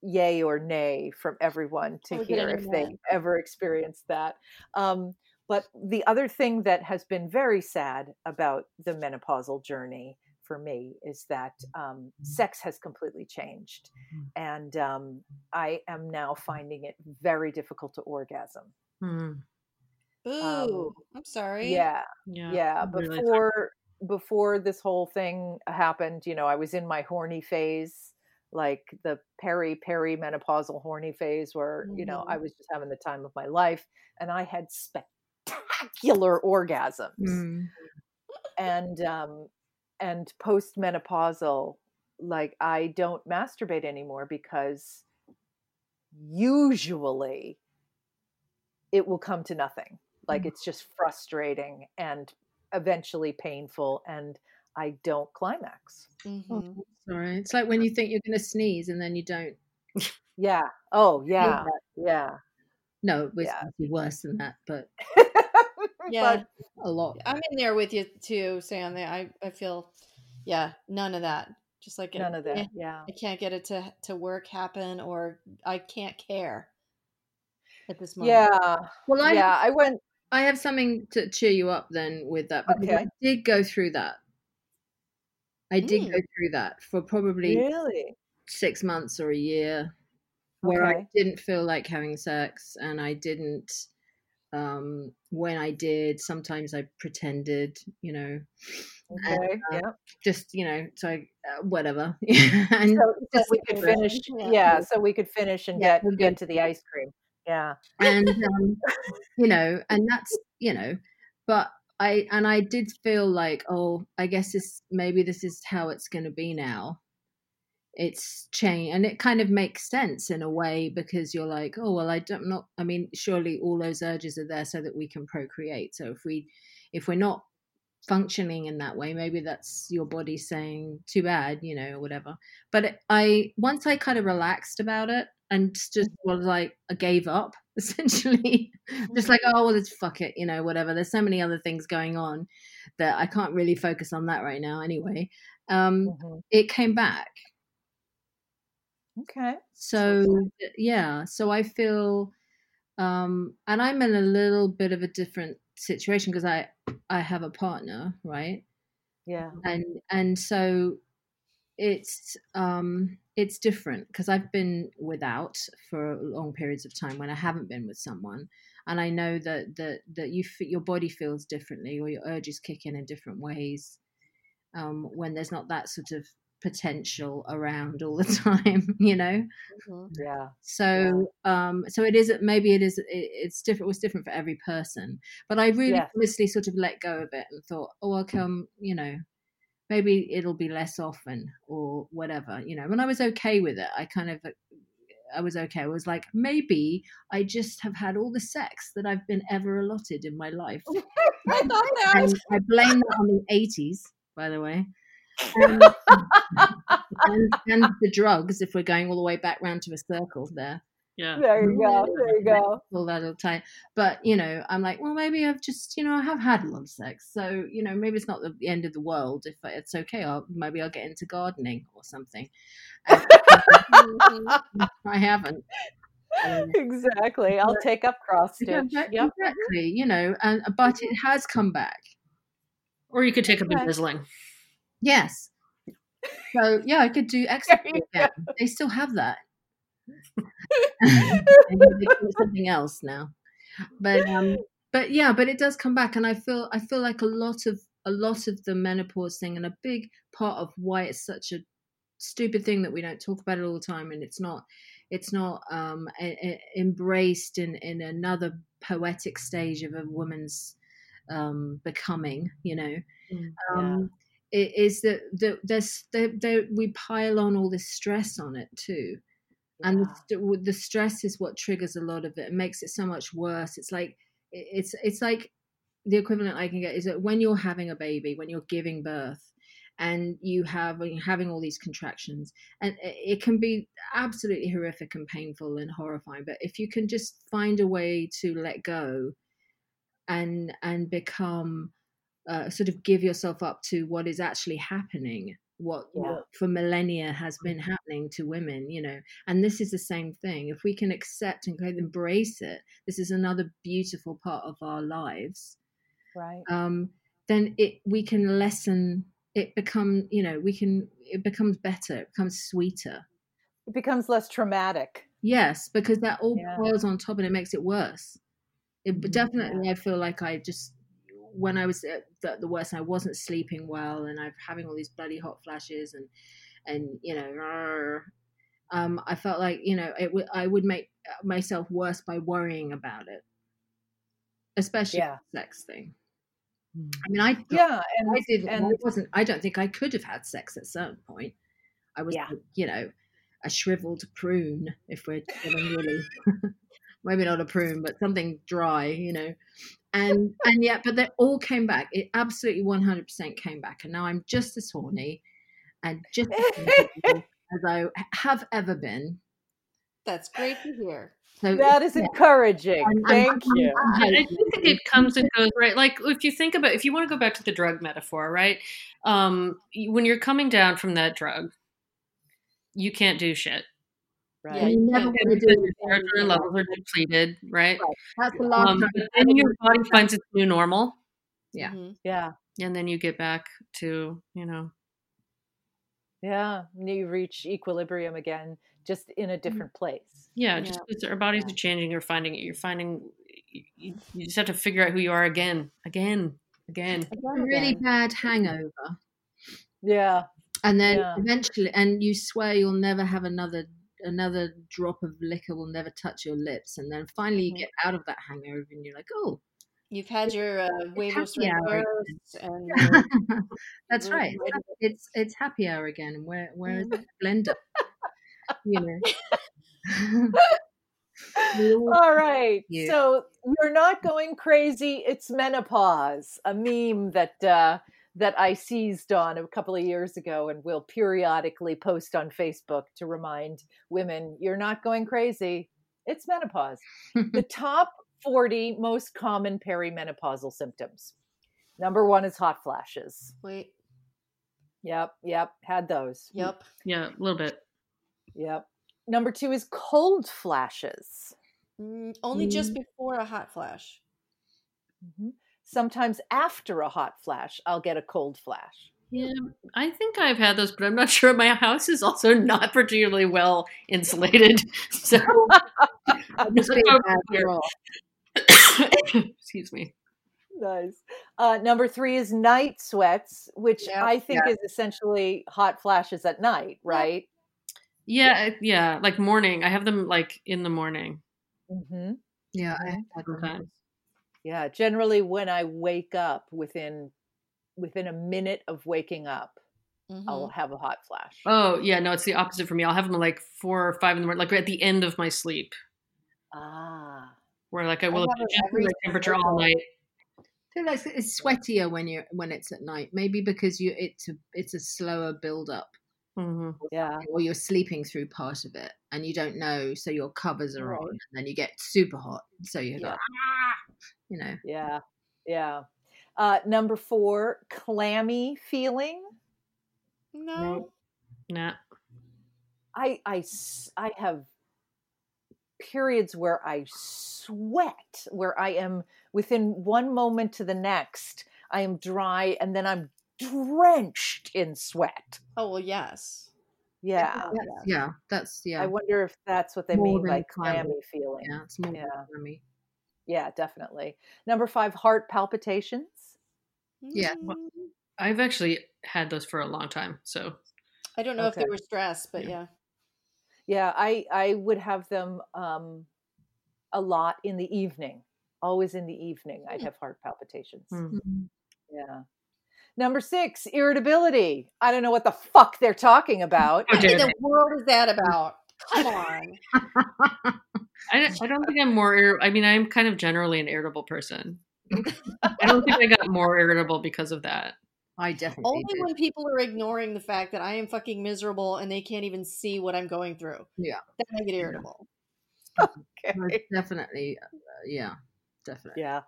yay or nay from everyone to hear if they ever experienced that. Um, but the other thing that has been very sad about the menopausal journey for me is that um, sex has completely changed, and um, I am now finding it very difficult to orgasm. Mhm. Ooh, I'm sorry. Yeah, Yeah. yeah I'm really before before this whole thing happened you know i was in my horny phase like the peri peri menopausal horny phase where you know i was just having the time of my life and i had spectacular orgasms Mm. and um and postmenopausal like i don't masturbate anymore because usually it will come to nothing like Mm. it's just frustrating and eventually painful and i don't climax Mhm. Sorry, it's like when you think you're going to sneeze and then you don't. yeah oh yeah yeah No, it was Yeah. worse than that, but Yeah, but a lot. I'm in there with you too, Sam. I I feel, yeah, none of that. Just like none of eh, that yeah I can't get it to to work happen, or I can't care at this moment. yeah Well, I yeah i went I have something to cheer you up then with that because I did go through that. I did Mm. go through that for probably really six months or a year where I didn't feel like having sex and I didn't um, when I did. Sometimes I pretended, you know, and, uh, yeah. just you know, so I, uh, whatever. and So, so we could finish. Yeah. Yeah. So we could finish and Yeah, get we're get to the ice cream. Yeah. and um, you know, and that's you know, but I and I did feel like, oh, I guess this maybe this is how it's going to be now. It's changed, and it kind of makes sense in a way because you're like, oh well, I don't not. I mean, surely all those urges are there so that we can procreate. So if we, if we're not functioning in that way, maybe that's your body saying, too bad, you know, or whatever. But I once I kind of relaxed about it and just mm. was like, I gave up essentially just like oh well it's fuck it you know whatever there's so many other things going on that i can't really focus on that right now anyway um Mhm. it came back Okay. so yeah so i feel um and i'm in a little bit of a different situation because i i have a partner right Yeah. and and so it's um it's different because i've been without for long periods of time when i haven't been with someone and i know that that that you your body feels differently or your urges kick in in different ways um when there's not that sort of potential around all the time you know Mhm. Yeah. so um so it is maybe it is it, it's different it was different for every person but i really Yes. honestly sort of let go of it and thought oh i'll come you know maybe it'll be less often or whatever you know when i was okay with it i kind of i was okay. I was like maybe i just have had all the sex that i've been ever allotted in my life. I thought that. and i blame that on the 80s by the way. And, and, and the drugs if we're going all the way back round to a circle there Yeah. There you go. There you go. all that little time. But you know, I'm like, well, maybe I've just, you know, I have had a lot of sex, so you know, maybe it's not the, the end of the world. If it's okay, I'll maybe I'll get into gardening or something. And Mhm. I haven't. Um, exactly. I'll take up cross yeah, stitch. exactly, Yep. exactly, you know, and but it has come back. Or you could take up Okay. Invisalign. Yes. So yeah, I could do There X-ray you again. They still have that. Maybe they call it something else now. But um but yeah, but it does come back and I feel I feel like a lot of a lot of the menopause thing and a big part of why it's such a stupid thing that we don't talk about it all the time and it's not it's not um a, a- embraced in in another poetic stage of a woman's um becoming, you know? Um, it is that that there's there, there, we pile on all this stress on it too and the, st- the stress is what triggers a lot of it. And makes it so much worse. It's like it's it's like the equivalent i can get is that when you're having a baby when you're giving birth and you have you're having all these contractions and it it can be absolutely horrific and painful and horrifying but if you can just find a way to let go and and become uh, sort of give yourself up to what is actually happening what, Yeah. what for millennia has been happening to women you know and this is the same thing if we can accept and embrace it this is another beautiful part of our lives Right. um then it we can lessen it become you know we can it becomes better it becomes sweeter It becomes less traumatic. Yes, because that all Yeah. piles on top and it makes it worse. It Mhm. definitely, I feel like I just when I was at the, the worst, I wasn't sleeping well, and I'm having all these bloody hot flashes, and and you know, um, I felt like you know it would I would make uh, myself worse by worrying about it, especially Yeah. the sex thing. Hmm. I mean, I Yeah. And, I didn't. and I wasn't. I don't think I could have had sex at a certain point. I was, Yeah. you know, a shriveled prune. If we're getting really, maybe not a prune, but something dry, you know. And and yet, but they all came back. It absolutely one hundred percent came back. And now I'm just as horny and just as as I have ever been. That's great to hear. So that is yeah. encouraging. I'm- I'm- Thank I'm- you. I I think it comes and goes, right? Like if you think about, if you want to go back to the drug metaphor, right? Um, when you're coming down from that drug, you can't do shit. Right. And you never Yeah, want to Because do your serotonin levels are depleted, right? That's the last Um, time. but then your body finds its new normal, Yeah. Mhm. Yeah. and then you get back to, you know, Yeah. And You reach equilibrium again, just in a different place. yeah, Yeah. just it's, our bodies Yeah. are changing. You're finding it. You're finding you, you just have to figure out who you are again, again, again. a really bad hangover. Yeah. and then Yeah. eventually and you swear you'll never have another another drop of liquor will never touch your lips and then finally you Mhm. get out of that hangover and you're like oh You've had your uh, huevos happy hour and that's right it's it's happy hour again where where is Mhm. that blender you know all- All right. you. So you're not going crazy. It's menopause, a meme that uh, that I seized on a couple of years ago, and will periodically post on Facebook to remind women you're not going crazy. It's menopause. the top 40 most common perimenopausal symptoms. Number one is hot flashes. wait. Yep, yep, had those. Yep. Yeah, a little bit. Yep. Number two is cold flashes. Mm, only just before a hot flash. Mhm. Sometimes after a hot flash, I'll get a cold flash. Yeah, I think I've had those, but I'm not sure. My house is also not particularly well insulated, so Must be a bad draw. excuse me. Nice. Uh, number three is night sweats, which Yeah. I think is essentially hot flashes at night, right? Yeah, yeah, like morning. I have them like in the morning hmm yeah I have had them. Sometimes. Yeah. Generally, when I wake up within within a minute of waking up, Mhm. I'll have a hot flash. Oh yeah, no, it's the opposite for me. I'll have them like four or five in the morning, like at the end of my sleep, Ah. where like I I will have every my temperature all night. I feel like it's sweatier when you're when it's at night. Maybe because you it's a it's a slower build up, hmm Yeah. or you're sleeping through part of it and you don't know, so your covers are on, and then you get super hot, so you're Yeah. ah, you know. Yeah. Yeah. Uh, number four, clammy feeling. No. No. Nah. I have periods where I sweat, where I am within one moment to the next, I am dry and then I'm drenched in sweat. Oh well, yes. Yeah. That's- yeah. yeah, that's yeah, I wonder if that's what they More mean by clammy. clammy feeling. yeah. It's more Yeah. clammy. Yeah, definitely. Number five, heart palpitations. Yeah. Mm, I've actually had those for a long time. So I don't know if they were stress, but Yeah. yeah. Yeah, I I would have them um, a lot in the evening. Always in the evening, I'd Hmm. have heart palpitations. Hmm. Mhm. Yeah. Number six, irritability. I don't know what the fuck they're talking about. What in the world is that about? Come on. I, don't- I don't think I'm more. Ir- I mean, I'm kind of generally an irritable person. I don't think I got more irritable because of that. I definitely Only did. when people are ignoring the fact that I am fucking miserable and they can't even see what I'm going through. Yeah. Then I get irritable. Okay. Most definitely, uh, yeah, definitely, Yeah.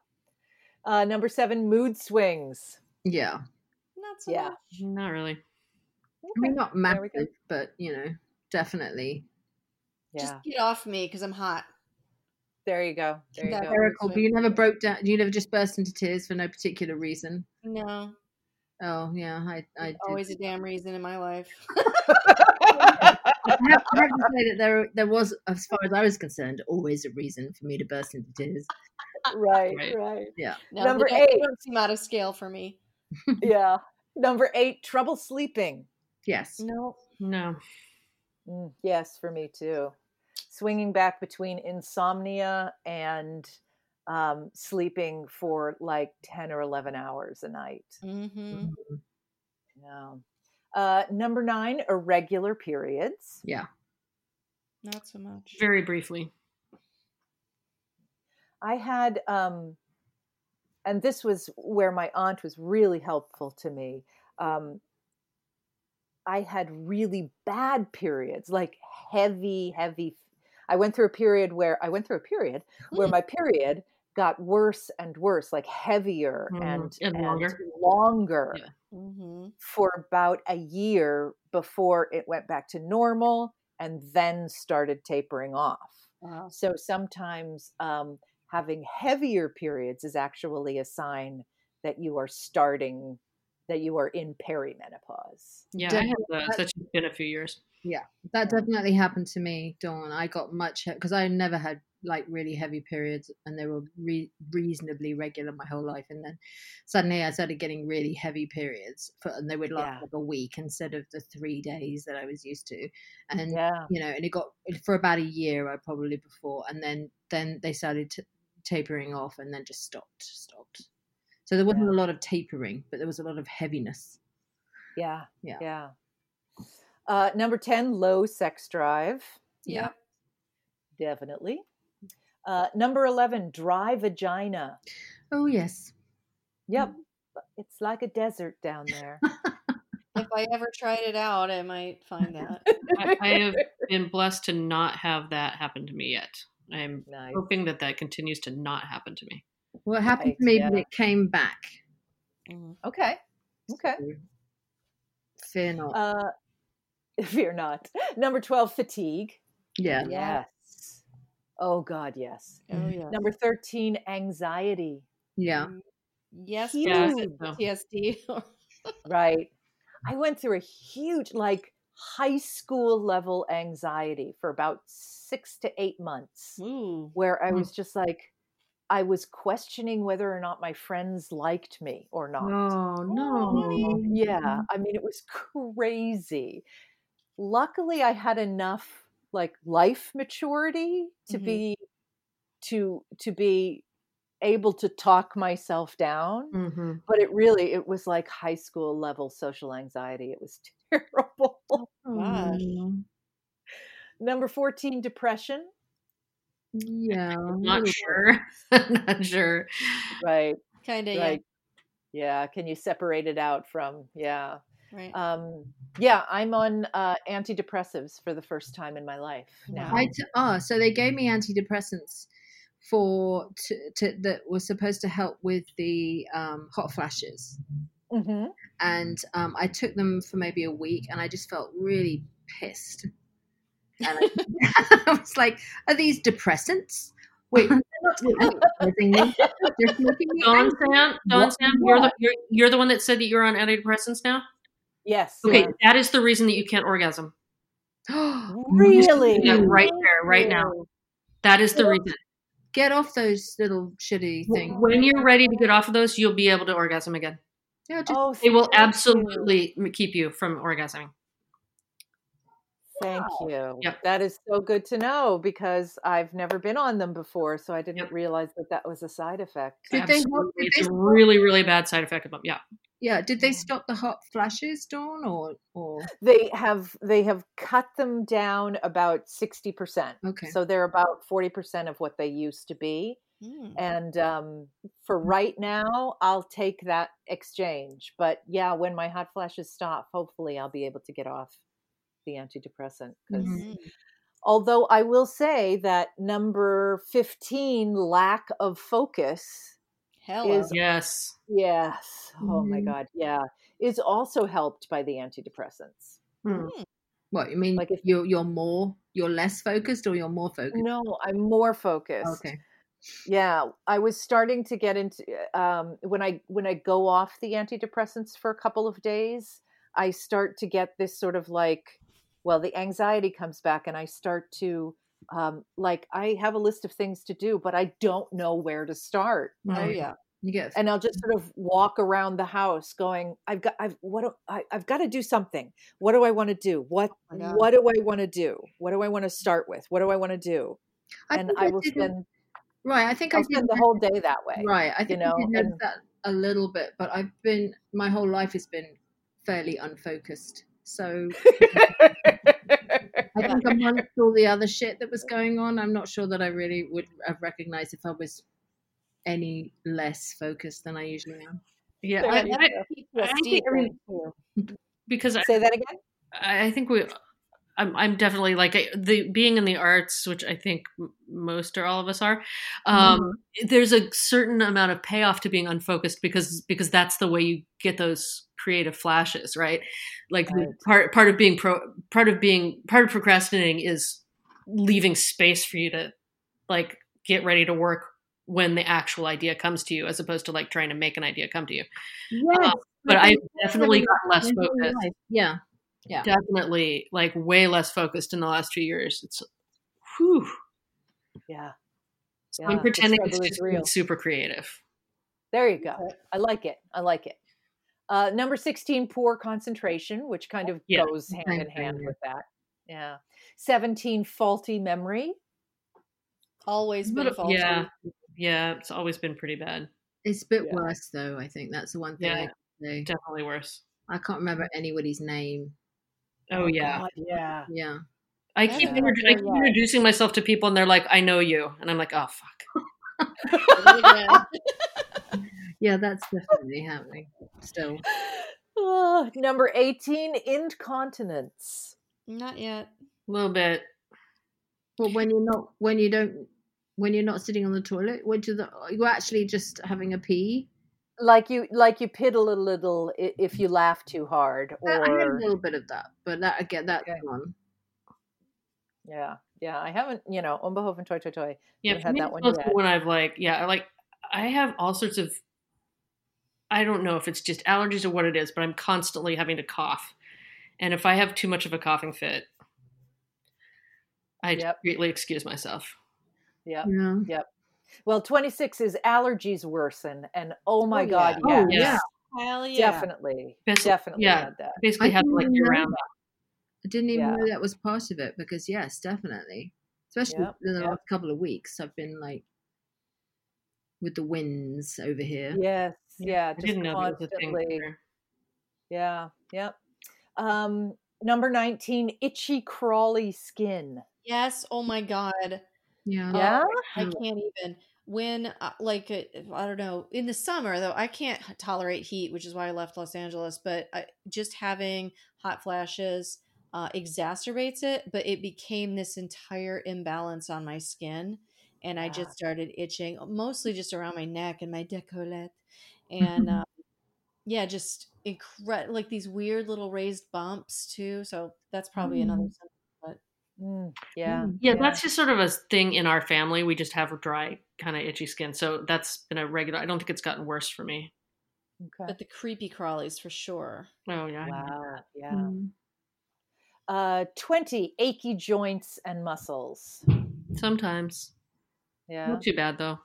Uh, number seven, mood swings. yeah. Not so Yeah. much. Not really. I mean, not There massive, but you know, definitely. Yeah. Just get off me because I'm hot. there you go. There you That go. very- Hysterical, but you never broke down. You never just burst into tears for no particular reason. No, Oh yeah, I, I did. always a damn reason in my life. I have, I have to say that there, there was, as far as I was concerned, always a reason for me to burst into tears. right, Right. right. Yeah, No, Number they don't, they eight. don't seem out of scale for me. Yeah. Number eight, trouble sleeping. yes, No. No. Mm, yes, for me too. Swinging back between insomnia and um, sleeping for like 10 or 11 hours a night. Mm-hmm. Yeah. Uh, number nine, irregular periods. yeah, Not so much. Very briefly. I had, um, and this was where my aunt was really helpful to me. Um, I had really bad periods, like heavy, heavy. I went through a period where I went through a period where Hmm. my period got worse and worse, like heavier Mhm. and, And longer. longer Yeah. Mm-hmm. for about a year before it went back to normal and then started tapering off. Wow. So sometimes um, having heavier periods is actually a sign that you are starting, that you are in perimenopause. Yeah, I Definitely. had those. Uh, That's just been a few years. Yeah, that definitely happened to me, Dawn. I got much because I never had like really heavy periods, and they were re- reasonably regular my whole life. And then suddenly I started getting really heavy periods, for, and they would last Yeah. like a week instead of the three days that I was used to. And Yeah. you know, and it got for about a year, I probably before, and then then they started t- tapering off, and then just stopped, stopped. So there wasn't Yeah. a lot of tapering, but there was a lot of heaviness. Yeah. Yeah. Yeah. Uh, number 10, low sex drive. Yeah. Yep. Definitely. Uh, number 11, dry vagina. Oh yes. Yep. It's like a desert down there. If I ever tried it out, I might find that. I, I have been blessed to not have that happen to me yet. I'm nice. hoping that that continues to not happen to me. What happened Right, to me, yeah. but it came back. Mhm. Okay. Okay. So, Fear not. Uh, fear not. Number 12, fatigue. yeah. Yes. Oh, God, yes. Oh yeah. Number 13, anxiety. Yeah. Mm, Yes, Yeah, because so- it's PTSD. Right. I went through a huge, like, high school level anxiety for about six to eight months. Ooh. where I Mm. was just like, I was questioning whether or not my friends liked me or not. Oh no. Yeah, I mean, it was crazy. Luckily, I had enough like life maturity to Mhm. be to to be able to talk myself down. Mm-hmm. But it really, it was like high school level social anxiety. It was terrible. Gosh. Oh, Number 14, depression. Yeah. a Not little sure. not sure. Right, Kind of. right. Yeah. Can you separate it out from, yeah. Yeah. Right. um yeah i'm on uh antidepressives for the first time in my life now I t- oh, so they gave me antidepressants for to, to that was supposed to help with the um, hot flashes, Mhm. and um, I took them for maybe a week, and I just felt really pissed. And I, I was like, "Are these depressants? Wait, they're not depressing me. They're making me Dawn. Sam, Dawn What- Sam, you're the you're, you're the one that said that you're on antidepressants now. yes Okay, yeah. that is the reason that you can't orgasm. really Yeah, right there, right now. That is the Well, reason. Get off those little shitty things. When you're ready to get off of those, you'll be able to orgasm again. Yeah, just oh They will thank you. absolutely keep you from orgasming. thank you Yep. that is so good to know because i've never been on them before so i didn't Yep. realize that that was a side effect Did they help- did It's they a stop- really, really bad side effect of them. Yeah. yeah. Did they mm-hmm. stop the hot flashes, Dawn, or or they have they have cut them down about 60% okay? so they're about 40% of what they used to be Mm. and um, for right now i'll take that exchange but yeah when my hot flashes stop hopefully i'll be able to get off the antidepressant because Mhm. Mm. although i will say that number 15 lack of focus Hello. is- Yes. yes oh my Mhm. god yeah is also helped by the antidepressants Hmm. What you mean? Like Like if- if you're you're more you're less focused or you're more focused? no i'm more focused Okay. Yeah i was starting to get into um, when i when i go off the antidepressants for a couple of days i start to get this sort of like well the anxiety comes back and i start to um, like i have a list of things to do but i don't know where to start. Oh Right. yeah. You get and i'll just sort of walk around the house going i've got i've what do, I, i've got to do something. What do i want to do? What Oh what do i want to do? What do i want to start with? What do i want to do? I and think i will spend right. I think I i'll spend the whole day that way Right. I think you know, I and- that a little bit, but I've been my whole life has been fairly unfocused. So I think amongst all the other shit that was going on, I'm not sure that I really would have recognized if I was any less focused than I usually am. Yeah. There I, you I, go. I think every- because I, Say that again. I think we. I'm, I'm definitely like I- the being in the arts, which I think m- most or all of us are. Um, There's a certain amount of payoff to being unfocused because because that's the way you get those creative flashes, right? Like Right. part part of being pro part of being part of procrastinating is leaving space for you to like get ready to work when the actual idea comes to you, as opposed to like trying to make an idea come to you. Yes, but I definitely got less focused. Yeah, Yeah. definitely like way less focused in the last few years. It's whew. Yeah. So Yeah, I'm pretending it's just real. super creative. There you go. I like it. I like it. Uh, number 16, poor concentration, which kind of Yeah, goes hand in hand with that. Yeah. 17, faulty memory. Always been Little- faulty. yeah, yeah, it's always been pretty bad. It's a bit Yeah. worse though. I think that's the one thing I Yeah. can say. Definitely worse. I can't remember anybody's name. Oh, oh, yeah, God, yeah. Yeah. I keep, Yeah. introdu- I keep Yeah. introducing myself to people, and they're like, "I know you," and I'm like, "Oh fuck." Yeah. Yeah, that's definitely happening. Still. Number 18, incontinence. Not yet. A little bit. Well, when you're not, when you don't, when you're not sitting on the toilet, what do the, you're actually just having a pee. Like you like you piddle a little if you laugh too hard or I had a little bit of that, but that again, that's Okay. gone. yeah. Yeah, I haven't, you know, Umbehofen toy toy toy. Yeah, had that one yet. when I've like, yeah, like I have all sorts of. I don't know if it's just allergies or what it is, but I'm constantly having to cough, and if I have too much of a coughing fit, I Yep. greatly excuse myself. Yeah. Yeah. Well, 26 is allergies worsen and oh my Oh, god, yeah. Oh, yes. Hell yeah. Definitely. Best- Definitely yeah. had that. Basically, I have didn't like even year round. I didn't even Yeah. know that was part of it because yes, definitely, especially Yep, in the yep. last couple of weeks, I've been like with the winds over here. Yes. Yeah, I just didn't know that was a thing. constantly. Yeah. Yep. Um number 19 itchy crawly skin. Yes. Oh my god. Yeah. Yeah? I can't even. When uh, like uh, I don't know in the summer though I can't tolerate heat, which is why I left Los Angeles. But I, just having hot flashes uh, exacerbates it. But it became this entire imbalance on my skin, and I just started itching, mostly just around my neck and my décolleté, and uh, yeah, just incredible like these weird little raised bumps too. So that's probably another. Mm. symptom. Mm, yeah. Mm. Yeah, that's just sort of a thing in our family. We just have dry, kind of itchy skin, so that's been a regular. I don't think it's gotten worse for me. Okay. But the creepy crawlies for sure. Oh yeah, Wow. Yeah. Mm. Uh 20 achy joints and muscles. Sometimes Yeah. not too bad though.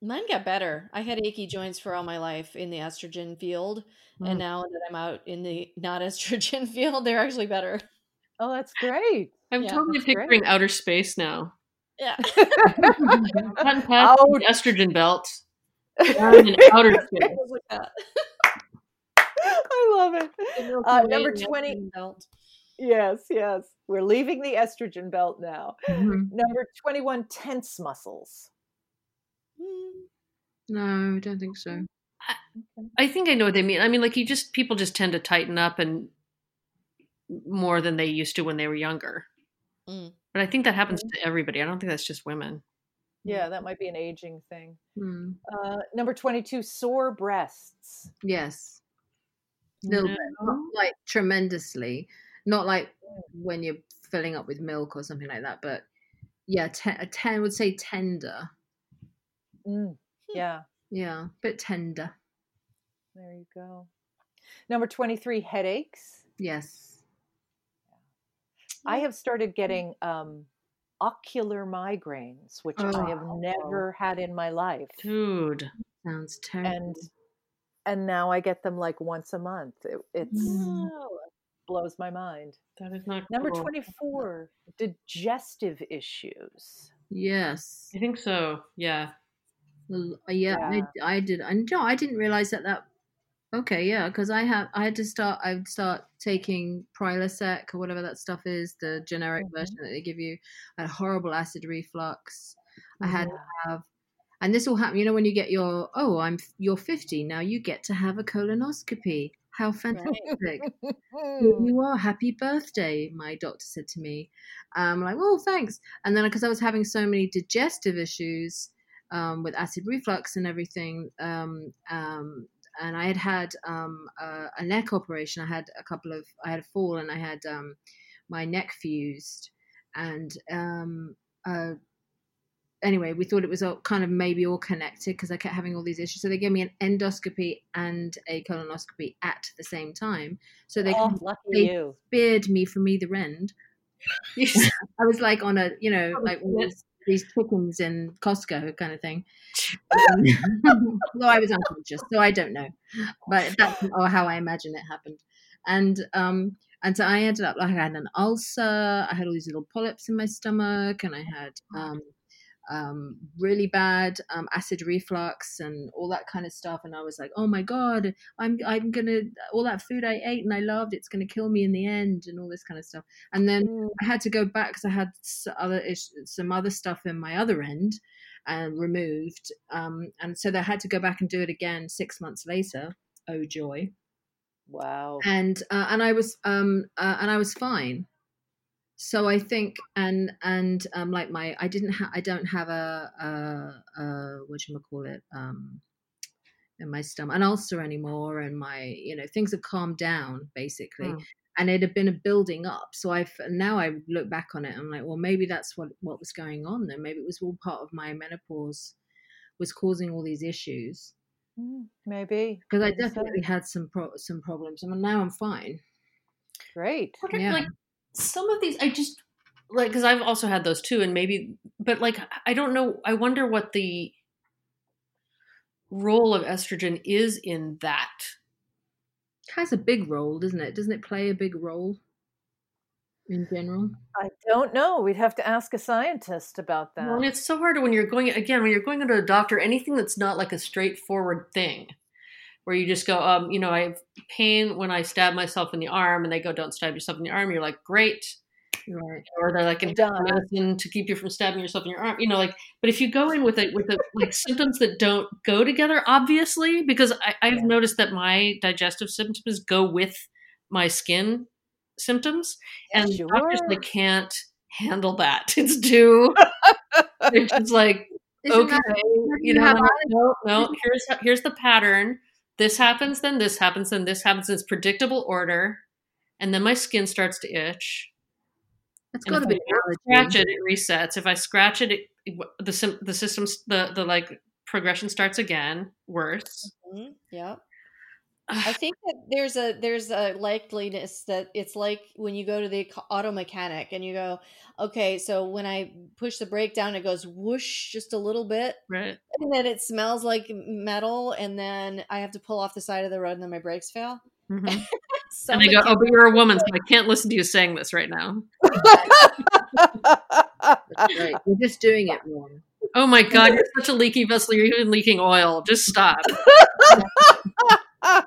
Mine got better. I had achy joints for all my life in the estrogen field, Mm. and now that I'm out in the not estrogen field, they're actually better. Oh, that's great. I'm Yeah, totally that's great. picturing outer space now. Yeah. Gotten past Oh. the estrogen belt. In outer space. I love it. Uh, number 20. belt. Yes, yes. We're leaving the estrogen belt now. Mhm. Number 21, tense muscles. Hmm. No, I don't think so. I think I know what they mean. I mean, like you just people just tend to tighten up and more than they used to when they were younger. Mm. But I think that happens to everybody. I don't think that's just women. Yeah, that might be an aging thing. Mm. Uh, number 22, sore breasts. Yes. Little No. bit. Not like tremendously. Not like when you're filling up with milk or something like that, but yeah, te- a 10 would say tender. Mm, yeah, Yeah, bit tender. there you go. Number 23, headaches. Yes. I have started getting um, ocular migraines, which I have Oh. never had in my life. Dude. Sounds terrible. And and now I get them like once a month. It it's Mm. blows my mind. That is not Number cool. 24, digestive issues. yes. I think so. Yeah. Uh, Yeah, Yeah. I, I did. And no, I didn't realize that that. Okay, yeah, because I have I had to start. I would start taking Prilosec or whatever that stuff is, the generic Mhm. version that they give you. I had horrible acid reflux. I had Yeah. to have, and this will happen. You know, when you get your oh, I'm you're 50 now, you get to have a colonoscopy. How fantastic! Mm. you are, happy birthday, my doctor said to me. Um, like, oh, thanks. And then because I was having so many digestive issues um, with acid reflux and everything, um, um, and I had had um, a, a neck operation. I had a couple of, I had a fall and I had um, my neck fused, and um, uh, anyway, we thought it was all kind of maybe all connected because I kept having all these issues. So they gave me an endoscopy and a colonoscopy at the same time. So they, oh, lucky they you. speared me from either end. I was like on a, you know, like one of these- chickens in Costco kind of thing. Um, Although I was unconscious, so I don't know, but that's or how I imagine it happened. And um, and so I ended up like I had an ulcer. I had all these little polyps in my stomach, and I had um, um, really bad um, acid reflux and all that kind of stuff. And I was like, oh my god, I'm I'm gonna all that food I ate and I loved, it's gonna kill me in the end, and all this kind of stuff. And then Mm. I had to go back because I had other some other stuff in my other end and removed. Um, and so they had to go back and do it again six months later. Oh joy! Wow. And uh, and I was um uh, and I was fine. So I think and and um like my I didn't have I don't have a a, a what you call it um in my stomach an ulcer anymore and my you know things have calmed down basically Mm. and it had been a building up so I've now i look back on it and i'm like well maybe that's what what was going on then maybe it was all part of my menopause was causing all these issues Mm, Maybe. because i Maybe so. definitely had some pro- some problems and now i'm fine Great. What Yeah. Like some of these, I just like because I've also had those too, and maybe, but like I don't know. I wonder what the role of estrogen is in that. it has a big role doesn't it doesn't it play a big role in general I don't know. We'd have to ask a scientist about that. Well, and it's so hard when you're going again when you're going into a doctor. Anything that's not like a straightforward thing, where you just go, um, you know, I have pain when I stab myself in the arm, and they go, "Don't stab yourself in the arm." You're like, "Great," right or they're like, Done. "Inject medicine to keep you from stabbing yourself in your arm." You know, like, but if you go in with it with the like symptoms that don't go together, obviously, because I, I've Yeah. noticed that my digestive symptoms go with my skin symptoms, and doctors Sure. like can't handle that. It's too. They're just like, Isn't okay, you know, no, no. Here's here's the pattern. This happens, then this happens, then this happens. in its predictable order, and then my skin starts to itch. it's And got to be scratch it, it resets. If I scratch it, it, the the systems the the like progression starts again, worse. Mhm, Yep. I think that there's a there's a likeliness that it's like when you go to the auto mechanic and you go, okay, so when I push the brake down, it goes whoosh just a little bit, right. and then it smells like metal, and then I have to pull off the side of the road, and then my brakes fail. Mhm. And Some they go, "Oh, but you're a woman, so I can't listen to you saying this right now." That's right. We're just doing it wrong. Oh my god, you're such a leaky vessel. You're even leaking oil. Just stop.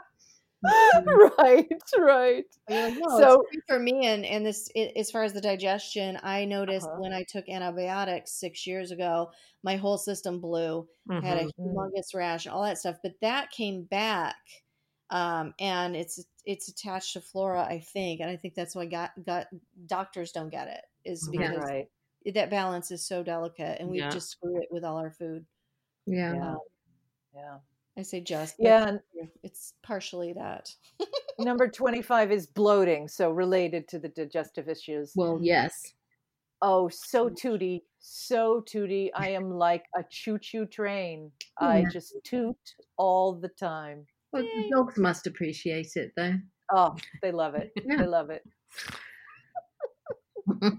right, right. You're like, no, So- for me, and and this i as far as the digestion, I noticed Uh-huh. when I took antibiotics six years ago, my whole system blew. I had a Mhm. humongous rash, all that stuff. But that came back, um, and it's it's attached to flora, I think, and I think that's why got got doctors don't get it is Mhm. Yeah. because Right. that balance is so delicate, and we Yeah. just screw it with all our food. Yeah. Yeah. Yeah. I say just, Yeah. and it's partially that. number 25 is bloating, so related to the digestive issues. Well, yes. Oh, so tooty, so tooty. I am like a choo choo train. I just toot all the time. Well, the dogs must appreciate it, though. Oh, they love it. Yeah. They love it.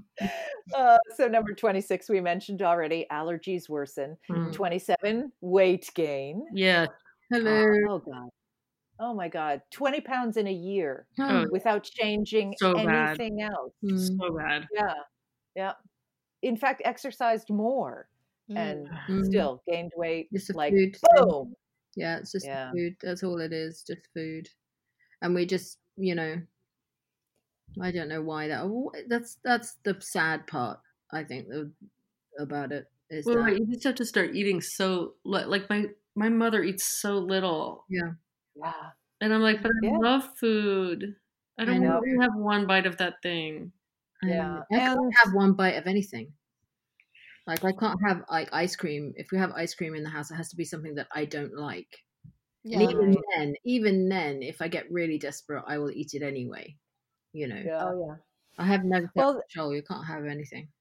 Uh, so, number 26, we mentioned already allergies worsen. Mm. 27, weight gain. Yeah. Hello. Oh, God. Oh, my God. 20 pounds in a year Oh, without changing So bad. anything else. mm, So bad. Yeah. Yeah. In fact, exercised more Mm. and mm. still gained weight. It's like, food thing. boom. Yeah, it's just Yeah. food. That's all it is, just food. And we just, you know, I don't know why that. oh, That's that's the sad part. I think the, about it is Well, that. right. You just have to start eating so li- like my my mother eats so little, Yeah. Yeah. and I'm like, but I Yeah. love food. I don't know. want to have one bite of that thing. Yeah, I can't and- have one bite of anything. Like I can't have like ice cream. If we have ice cream in the house, it has to be something that I don't like. Yeah. And even then, even then, if I get really desperate, I will eat it anyway. You know, Yeah. Oh yeah. I have no Well, control. You can't have anything.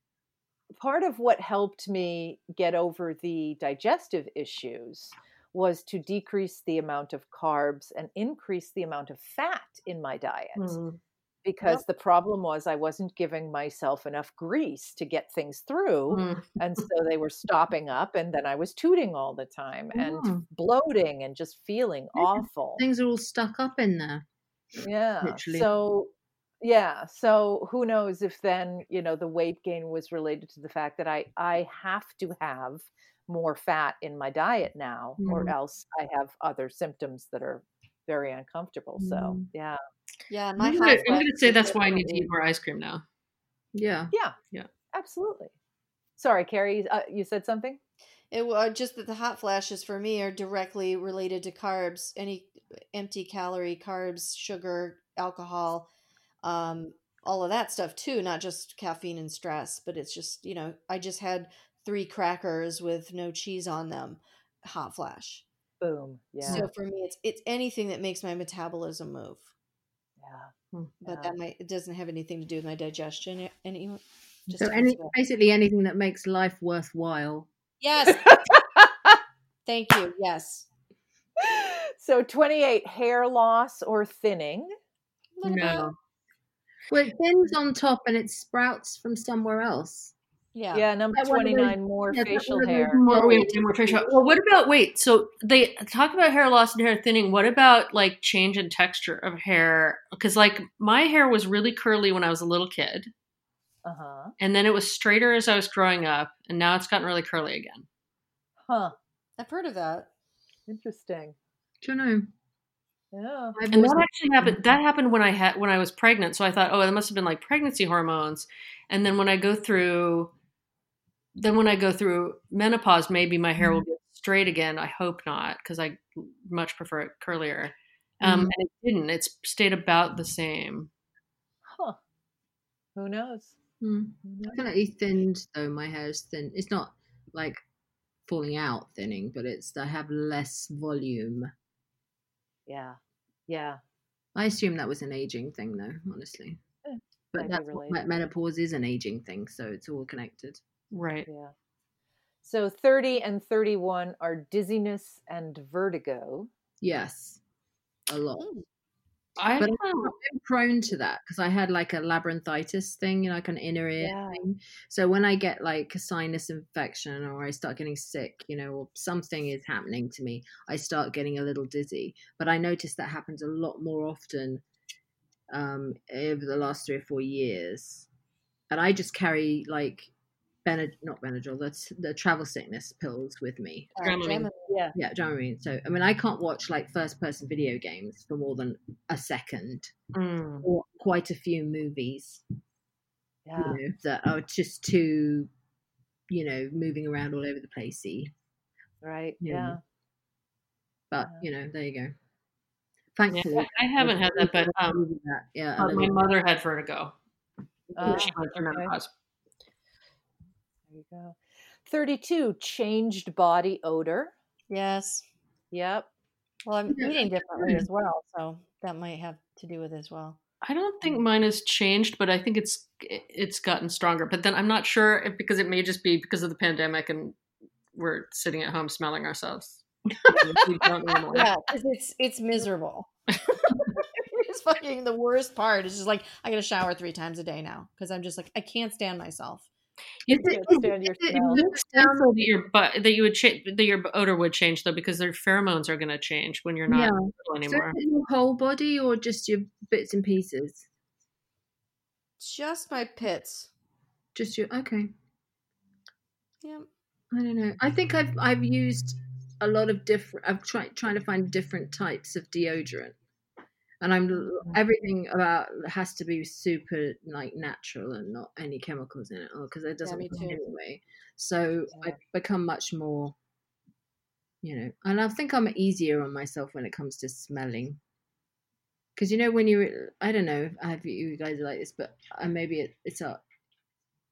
Part of what helped me get over the digestive issues was to decrease the amount of carbs and increase the amount of fat in my diet. Mm. Because Yep. the problem was I wasn't giving myself enough grease to get things through. Mm. And so they were stopping up, and then I was tooting all the time and Mm. bloating and just feeling Yeah. awful. Things are all stuck up in there. Yeah. literally. So, yeah. So who knows if then you know the weight gain was related to the fact that I I have to have more fat in my diet now, or Mm. else I have other symptoms that are very uncomfortable. So Mm. yeah, Yeah, I'm gonna, I'm gonna say that's why I need to eat more ice cream now. Yeah. yeah, Yeah. absolutely. Sorry, Carrie, uh, you said something. It was just that the hot flashes for me are directly related to carbs, any empty calorie carbs, sugar, alcohol, um, all of that stuff too, not just caffeine and stress, but it's just, you know, I just had three crackers with no cheese on them, hot flash. Boom. Yeah. So for me it's it's anything that makes my metabolism move. yeah. But Yeah. that might it doesn't have anything to do with my digestion a- any just So any, basically anything that makes life worthwhile. Yes. Thank you. Yes. so 28 hair loss or thinning. Little bit. No. Well, it thins on top and it sprouts from somewhere else. Yeah. Yeah, number That one of those- 29 more yeah, facial one of those hair. More, Yeah. wait, more facial. Well, what about wait? So they talk about hair loss and hair thinning. What about like change in texture of hair? Because like my hair was really curly when I was a little kid, Uh-huh. and then it was straighter as I was growing up, and now it's gotten really curly again. Huh. I've heard of that. Interesting. Do you know? Yeah. And that actually happened. That happened when I had when I was pregnant. So I thought, oh, that must have been like pregnancy hormones. And then when I go through, then when I go through menopause, maybe my hair will get straight again. I hope not, because I much prefer it curlier. Um, Mhm. And it didn't. It's stayed about the same. Huh. Who knows? Hmm. Who knows? definitely thinned though. My hair is thin. It's not like falling out thinning, but it's I have less volume. Yeah. Yeah. I assume that was an aging thing though, honestly. Might But be that's what, menopause is an aging thing, so it's all connected. Right. Yeah. So 30 and 31 are dizziness and vertigo. Yes, a lot. Mm. I But I'm. Prone to that because I had like a labyrinthitis thing, you know, like an inner ear Yeah. thing. So when I get like a sinus infection or I start getting sick, you know, or something is happening to me, I start getting a little dizzy. But I noticed that happens a lot more often um, over the last three or four years. And I just carry like Benad- not Benadryl, that's the travel sickness pills with me. Uh, Dramamine. Dramamine. Yeah. Yeah, do you I mean? So, I mean, I can't watch like first person video games for more than a second Mm. or quite a few movies Yeah. you know, that are just too, you know, moving around all over the placey. Right. Yeah. Yeah. But Yeah. you know, there you go. Yeah, Thankfully, I haven't had that, but um, that, yeah, uh, my mother had vertigo. Ah, she went through okay. menopause. There you go. 32 changed body odor. Yes. Yep. Well, I'm eating differently hmm. as well, so that might have to do with it as well. I don't think mm. mine has changed, but I think it's it's gotten stronger. But then I'm not sure if because it may just be because of the pandemic and we're sitting at home smelling ourselves. yeah, don't normally. Yeah, 'cause it's it's miserable. it's fucking the worst part. It's just like I got to shower three times a day now because I'm just like I can't stand myself. Is You it- can't is your it- is it- smell. is it that your butt that you would change that your odor would change though because their pheromones are going to change when you're not Yeah. little So anymore. is it your whole body or just your bits and pieces? Just my pits. Just your okay. Yeah. I don't know. I think I've I've used a lot of different. I've tried trying to find different types of deodorant, and I'm everything about has to be super like natural and not any chemicals in it, because it doesn't me work anyway. So Yeah. I've become much more, you know, and I think I'm easier on myself when it comes to smelling. Because you know when you, I don't know, if you guys are like this, but uh, maybe it, it's a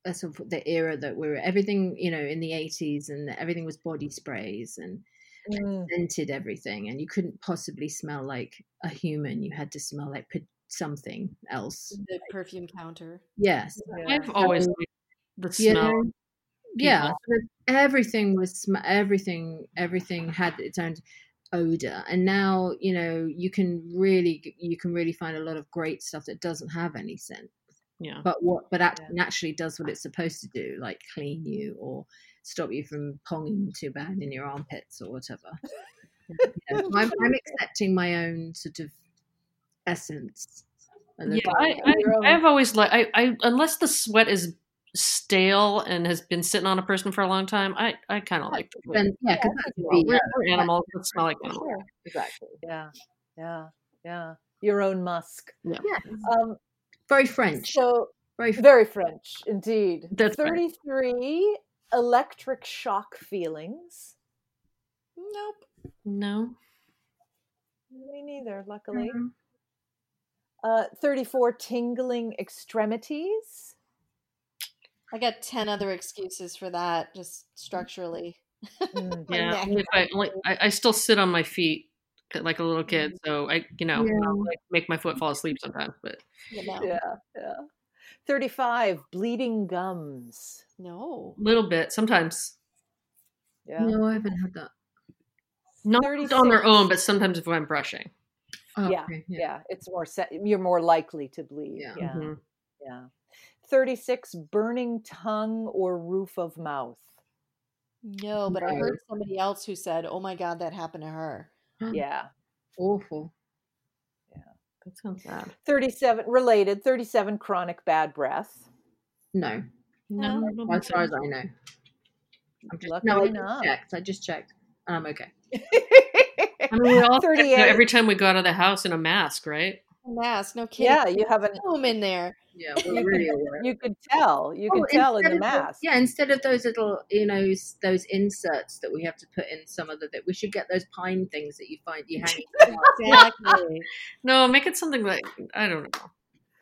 that's sort of the era that we're everything you know in the 80s and everything was body sprays and Mm, scented everything and you couldn't possibly smell like a human you had to smell like something else The perfume counter. yes yeah. I've always liked the smell know yeah people. sort of everything was sm- everything everything had its own odor and now you know you can really you can really find a lot of great stuff that doesn't have any scent Yeah. but what but act- Yeah. actually does what it's supposed to do like clean you or stop you from ponging too bad in your armpits or whatever You know, I'm, I'm accepting my own sort of essence Yeah, I. I, I've always like I, I unless the sweat is stale and has been sitting on a person for a long time, I, I kind of like to then yeah, 'cause Yeah, that's well, the, we're, we're animals that smell like animals. Sure. Exactly. Yeah. Yeah. Yeah. Your own musk. yeah, Um, very French. so Very very French indeed. That's right. 33 electric shock feelings. Nope. No. Me neither, luckily. Mhm. Uh, 34 tingling extremities. I got 10 other excuses for that, just structurally. Mm, Yeah. If I, like, I I still sit on my feet like a little kid, so I you know Yeah. I'll, like make my foot fall asleep sometimes. But You know. yeah, yeah. 35 bleeding gums. No. a little bit sometimes, Yeah. No, I haven't had that. not 36. on their own, but sometimes if I'm brushing. Oh, Yeah, okay, Yeah, it's more se- you're more likely to bleed. Yeah. Yeah. Mhm. Yeah. 36 burning tongue or roof of mouth. No, but I heard somebody else who said, "Oh my god, that happened to her." Yeah. Awful. Yeah. That sounds bad. 37 related 37 chronic bad breath. No, No, No. I as far as I know. I'm just, Lucky no, I enough. just checked. I just checked. I'm okay. I mean, we all check 38. every time we go out of the house in a mask, right? Mask, no kidding. yeah, you have a Boom in there. Yeah, we're really aware. you could tell. You Oh, could tell in the of mask. Yeah, instead of those little, you know, those inserts that we have to put in some of the, that we should get those pine things that you find you hang Exactly. No, make it something like I don't know,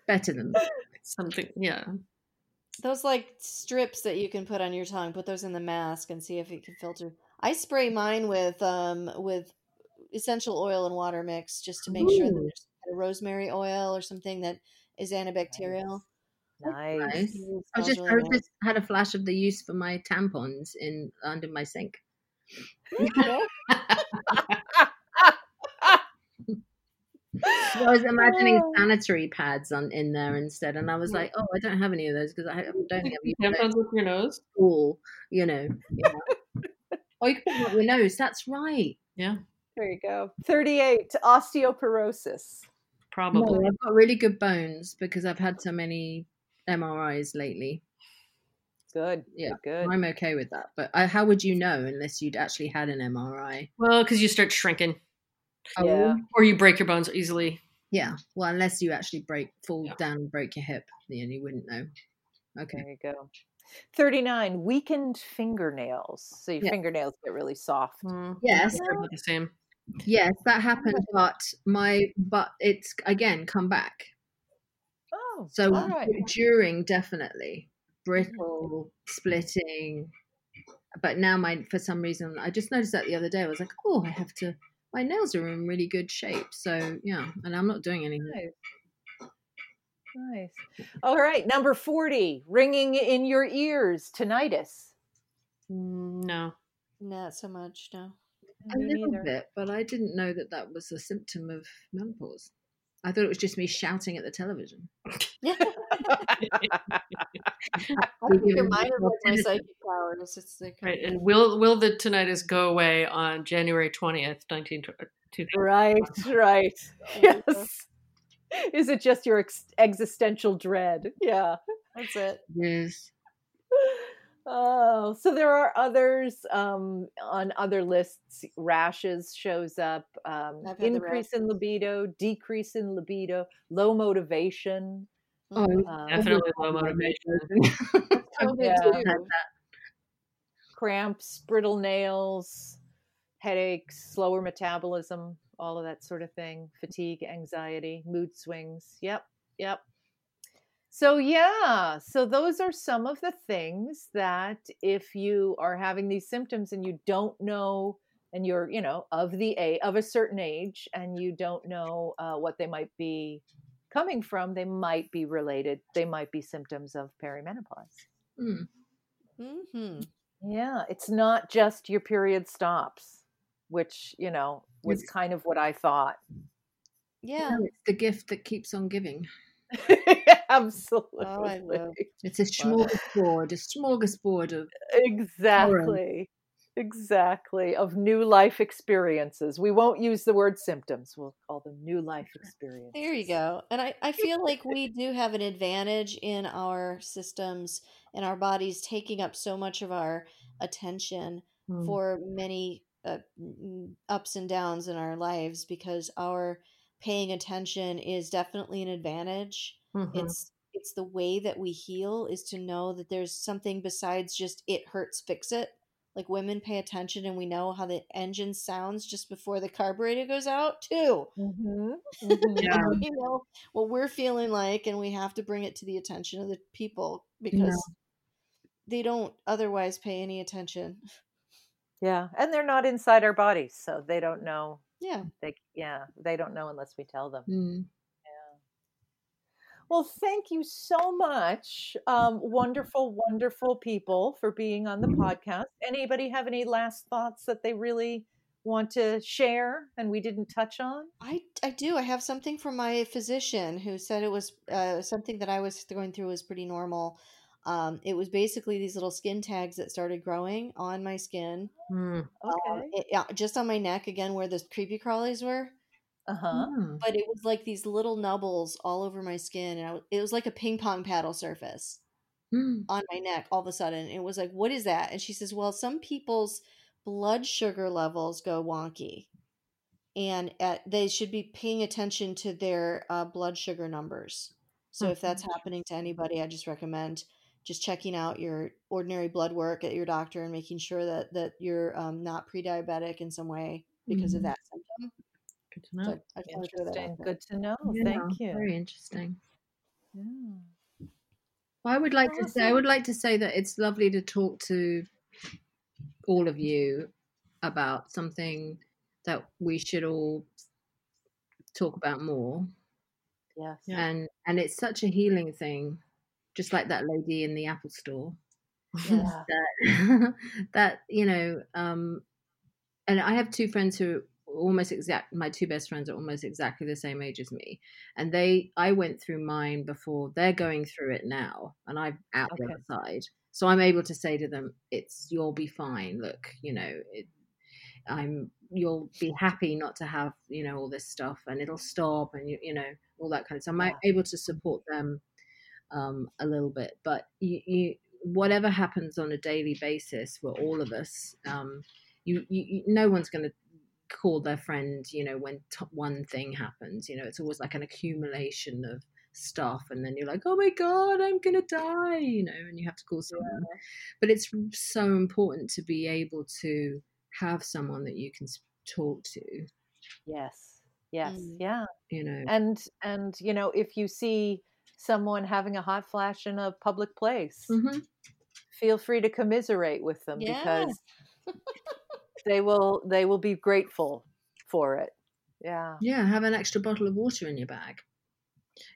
better than that. something. Yeah, those like strips that you can put on your tongue. Put those in the mask and see if it can filter. I spray mine with um with essential oil and water mix just to make sure that there's a rosemary oil or something that is antibacterial. Nice. Nice. I just, I just had a flash of the use for my tampons in under my sink. Okay. So I was imagining Oh. sanitary pads on in there instead, and I was mm. like, "Oh, I don't have any of those because I don't have I'm tampons with your nose. cool." You know. Yeah. oh, you can put them up your nose. That's right. Yeah, There you go. 38 osteoporosis. probably. No, I've got really good bones because I've had so many MRIs lately. Good. Yeah, Good. I'm okay with that. But I, how would you know unless you'd actually had an MRI? Well, because you start shrinking, Yeah. or you break your bones easily. Yeah. Well, unless you actually break, fall Yeah. down and break your hip, then you wouldn't know. Okay. There you go. 39 weakened fingernails. So your Yeah. fingernails get really soft. Mm, Yes. they're the same. Yes, that happened, but my but it's again come back. Oh, So all right. during definitely brittle, splitting, but now my for some reason I just noticed that the other day. I was like, oh, I have to. My nails are in really good shape. So yeah, and I'm not doing anything. Nice. Nice. All right. Number 40 ringing in your ears, tinnitus. Mm, No. Not so much, no. A little bit, but I didn't know that that was a symptom of menopause. I thought it was just me shouting at the television. I think your Giving mind is like my psychic powers. It's like Right, and will will the tinnitus go away on January twentieth, nineteen two thousand? Right, right. There you go. Yes. Is it just your ex- existential dread? Yeah. That's it. Yes. Oh, so there are others um, on other lists. Rashes shows up. Um, I've had the increase in libido, decrease in libido, low motivation. Oh, Um, Definitely low motivation. COVID Yeah. cramps, brittle nails, headaches, slower metabolism, all of that sort of thing, fatigue, anxiety, mood swings. Yep, yep. So, yeah, so those are some of the things that if you are having these symptoms and you don't know, and you're, you know, of the a of a certain age, and you don't know uh, what they might be coming from, they might be related. They might be symptoms of perimenopause. Hmm. Mm-hmm. Yeah, it's not just your period stops, which, you know, was kind of what I thought. Yeah. No, it's the gift that keeps on giving. Absolutely. love- It's a smorgasbord, a smorgasbord of Exactly. Exactly. Of new life experiences. We won't use the word symptoms. We'll call them new life experiences. There you go. And I, I feel like we do have an advantage in our systems and our bodies taking up so much of our attention Hmm. for many uh, ups and downs in our lives because our paying attention is definitely an advantage. Mhm. It's it's the way that we heal is to know that there's something besides just it hurts fix it. Like women pay attention and we know how the engine sounds just before the carburetor goes out too. Mhm, mhm. Yeah. we know what we're feeling like and we have to bring it to the attention of the people because they don't otherwise pay any attention. Yeah. And they're not inside our bodies, so they don't know. Yeah. They yeah, they don't know unless we tell them. Mm. Well, thank you so much, um, wonderful, wonderful people, for being on the podcast. Anybody have any last thoughts that they really want to share and we didn't touch on? I, I do. I have something from my physician who said it was uh, something that I was going through was pretty normal. Um, it was basically these little skin tags that started growing on my skin, Mm. um, Okay. it- yeah, just on my neck again, where the creepy crawlies were. Uh huh. Mm. But it was like these little nubbles all over my skin, and I, w- it was like a ping pong paddle surface. Mm. on my neck all of a sudden. It was like, what is that? And she says, well, some people's blood sugar levels go wonky. And at, they should be paying attention to their uh, blood sugar numbers. So if that's happening to anybody, I just recommend just checking out your ordinary blood work at your doctor and making sure that that you're um, not pre-diabetic in some way because of Mhm. that symptom. Good to know. So I to that Interesting. Good to know. Yeah, Thank you. Very interesting. Yeah. Well, I would like to say I would like to say that it's lovely to talk to all of you about something that we should all talk about more. Yes. Yeah. And and it's such a healing thing, just like that lady in the Apple store. Yeah. That that you know, um, and I have two friends who are almost exact. My two best friends are almost exactly the same age as me, and they I went through mine before. They're going through it now, and I'm out the other side. So I'm able to say to them, "It's you'll be fine. Look, you know, it, I'm you'll be happy not to have you know all this stuff, and it'll stop, and you you know all that kind of stuff. I'm Yeah. able to support them um, a little bit, but you, you whatever happens on a daily basis for all of us, um, you, you, no one's going to call their friend, you know, when t- one thing happens. You know, it's always like an accumulation of stuff, and then you're like, oh my god, I'm gonna die, you know, and you have to call someone. But it's so important to be able to have someone that you can talk to. Yes. Yes. Mm. Yeah. You know, And and you know, if you see someone having a hot flash in a public place, Mhm. feel free to commiserate with them Yeah. because they will they will be grateful for it. Yeah. yeah, have an extra bottle of water in your bag.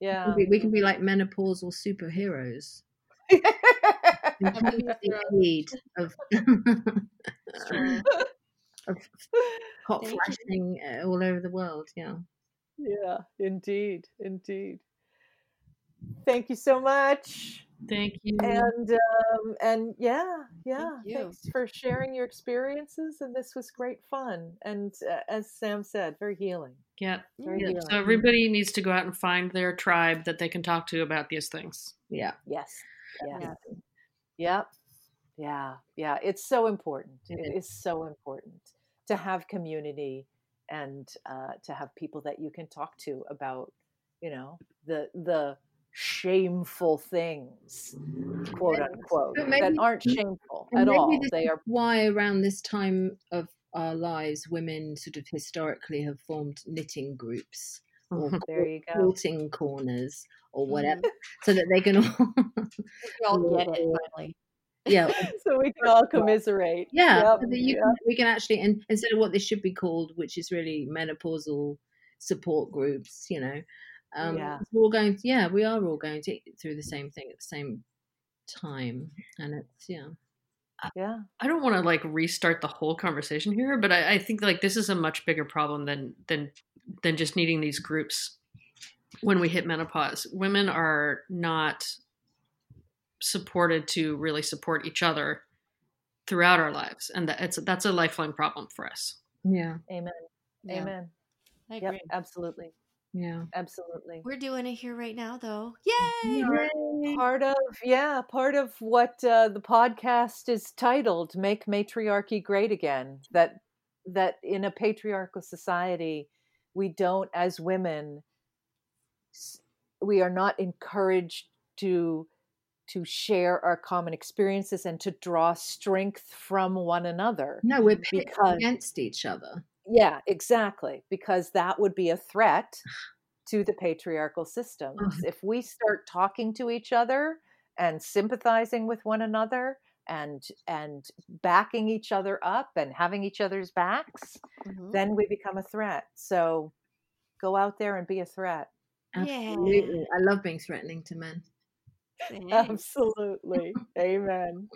Yeah. We, we can be like menopausal superheroes. in Have of need of, of hot Thank flashing uh, all over the world. Yeah. yeah, indeed. Indeed. Thank you so much. Thank you. And um and yeah, yeah, you. thanks for sharing your experiences and this was great fun and uh, as Sam said, very healing. yeah. Very yeah. healing. So everybody needs to go out and find their tribe that they can talk to about these things. Yeah. Yes. Yes. Yeah. Yep. Yeah. Yeah. It's so important. It it is so important to have community and uh, to have people that you can talk to about, you know, the the shameful things, quote unquote, But that aren't shameful at all. They are why around this time of our lives, women sort of historically have formed knitting groups or there you go. quilting corners or whatever, Mhm. so that they can all, all get it finally. yeah, So we can all commiserate. yeah, Yep, so that you yep. can, we can actually, and instead of what they should be called, which is really menopausal support groups, you know, um, Yeah. we're all going, yeah, we are all going to, through the same thing at the same time, and it's yeah, yeah. I don't want to like restart the whole conversation here, but I, I think like this is a much bigger problem than than than just needing these groups when we hit menopause. Women are not supported to really support each other throughout our lives, and that it's that's a lifelong problem for us. Yeah. Amen. Yeah, Amen. I Yep. agree. Absolutely. Yeah. Absolutely. We're doing it here right now, though. Yay! part of yeah part of what uh, the podcast is titled make matriarchy great again that that in a patriarchal society we don't as women we are not encouraged to to share our common experiences and to draw strength from one another No, we're pitted Because- against each other. Yeah exactly because that would be a threat to the patriarchal systems Mhm. if we start talking to each other and sympathizing with one another and and backing each other up and having each other's backs Mhm. then we become a threat so go out there and be a threat Absolutely. I love being threatening to men. Thanks. absolutely amen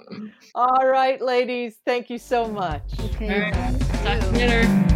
all right ladies thank you so much Okay. All right. Talk to you. you later.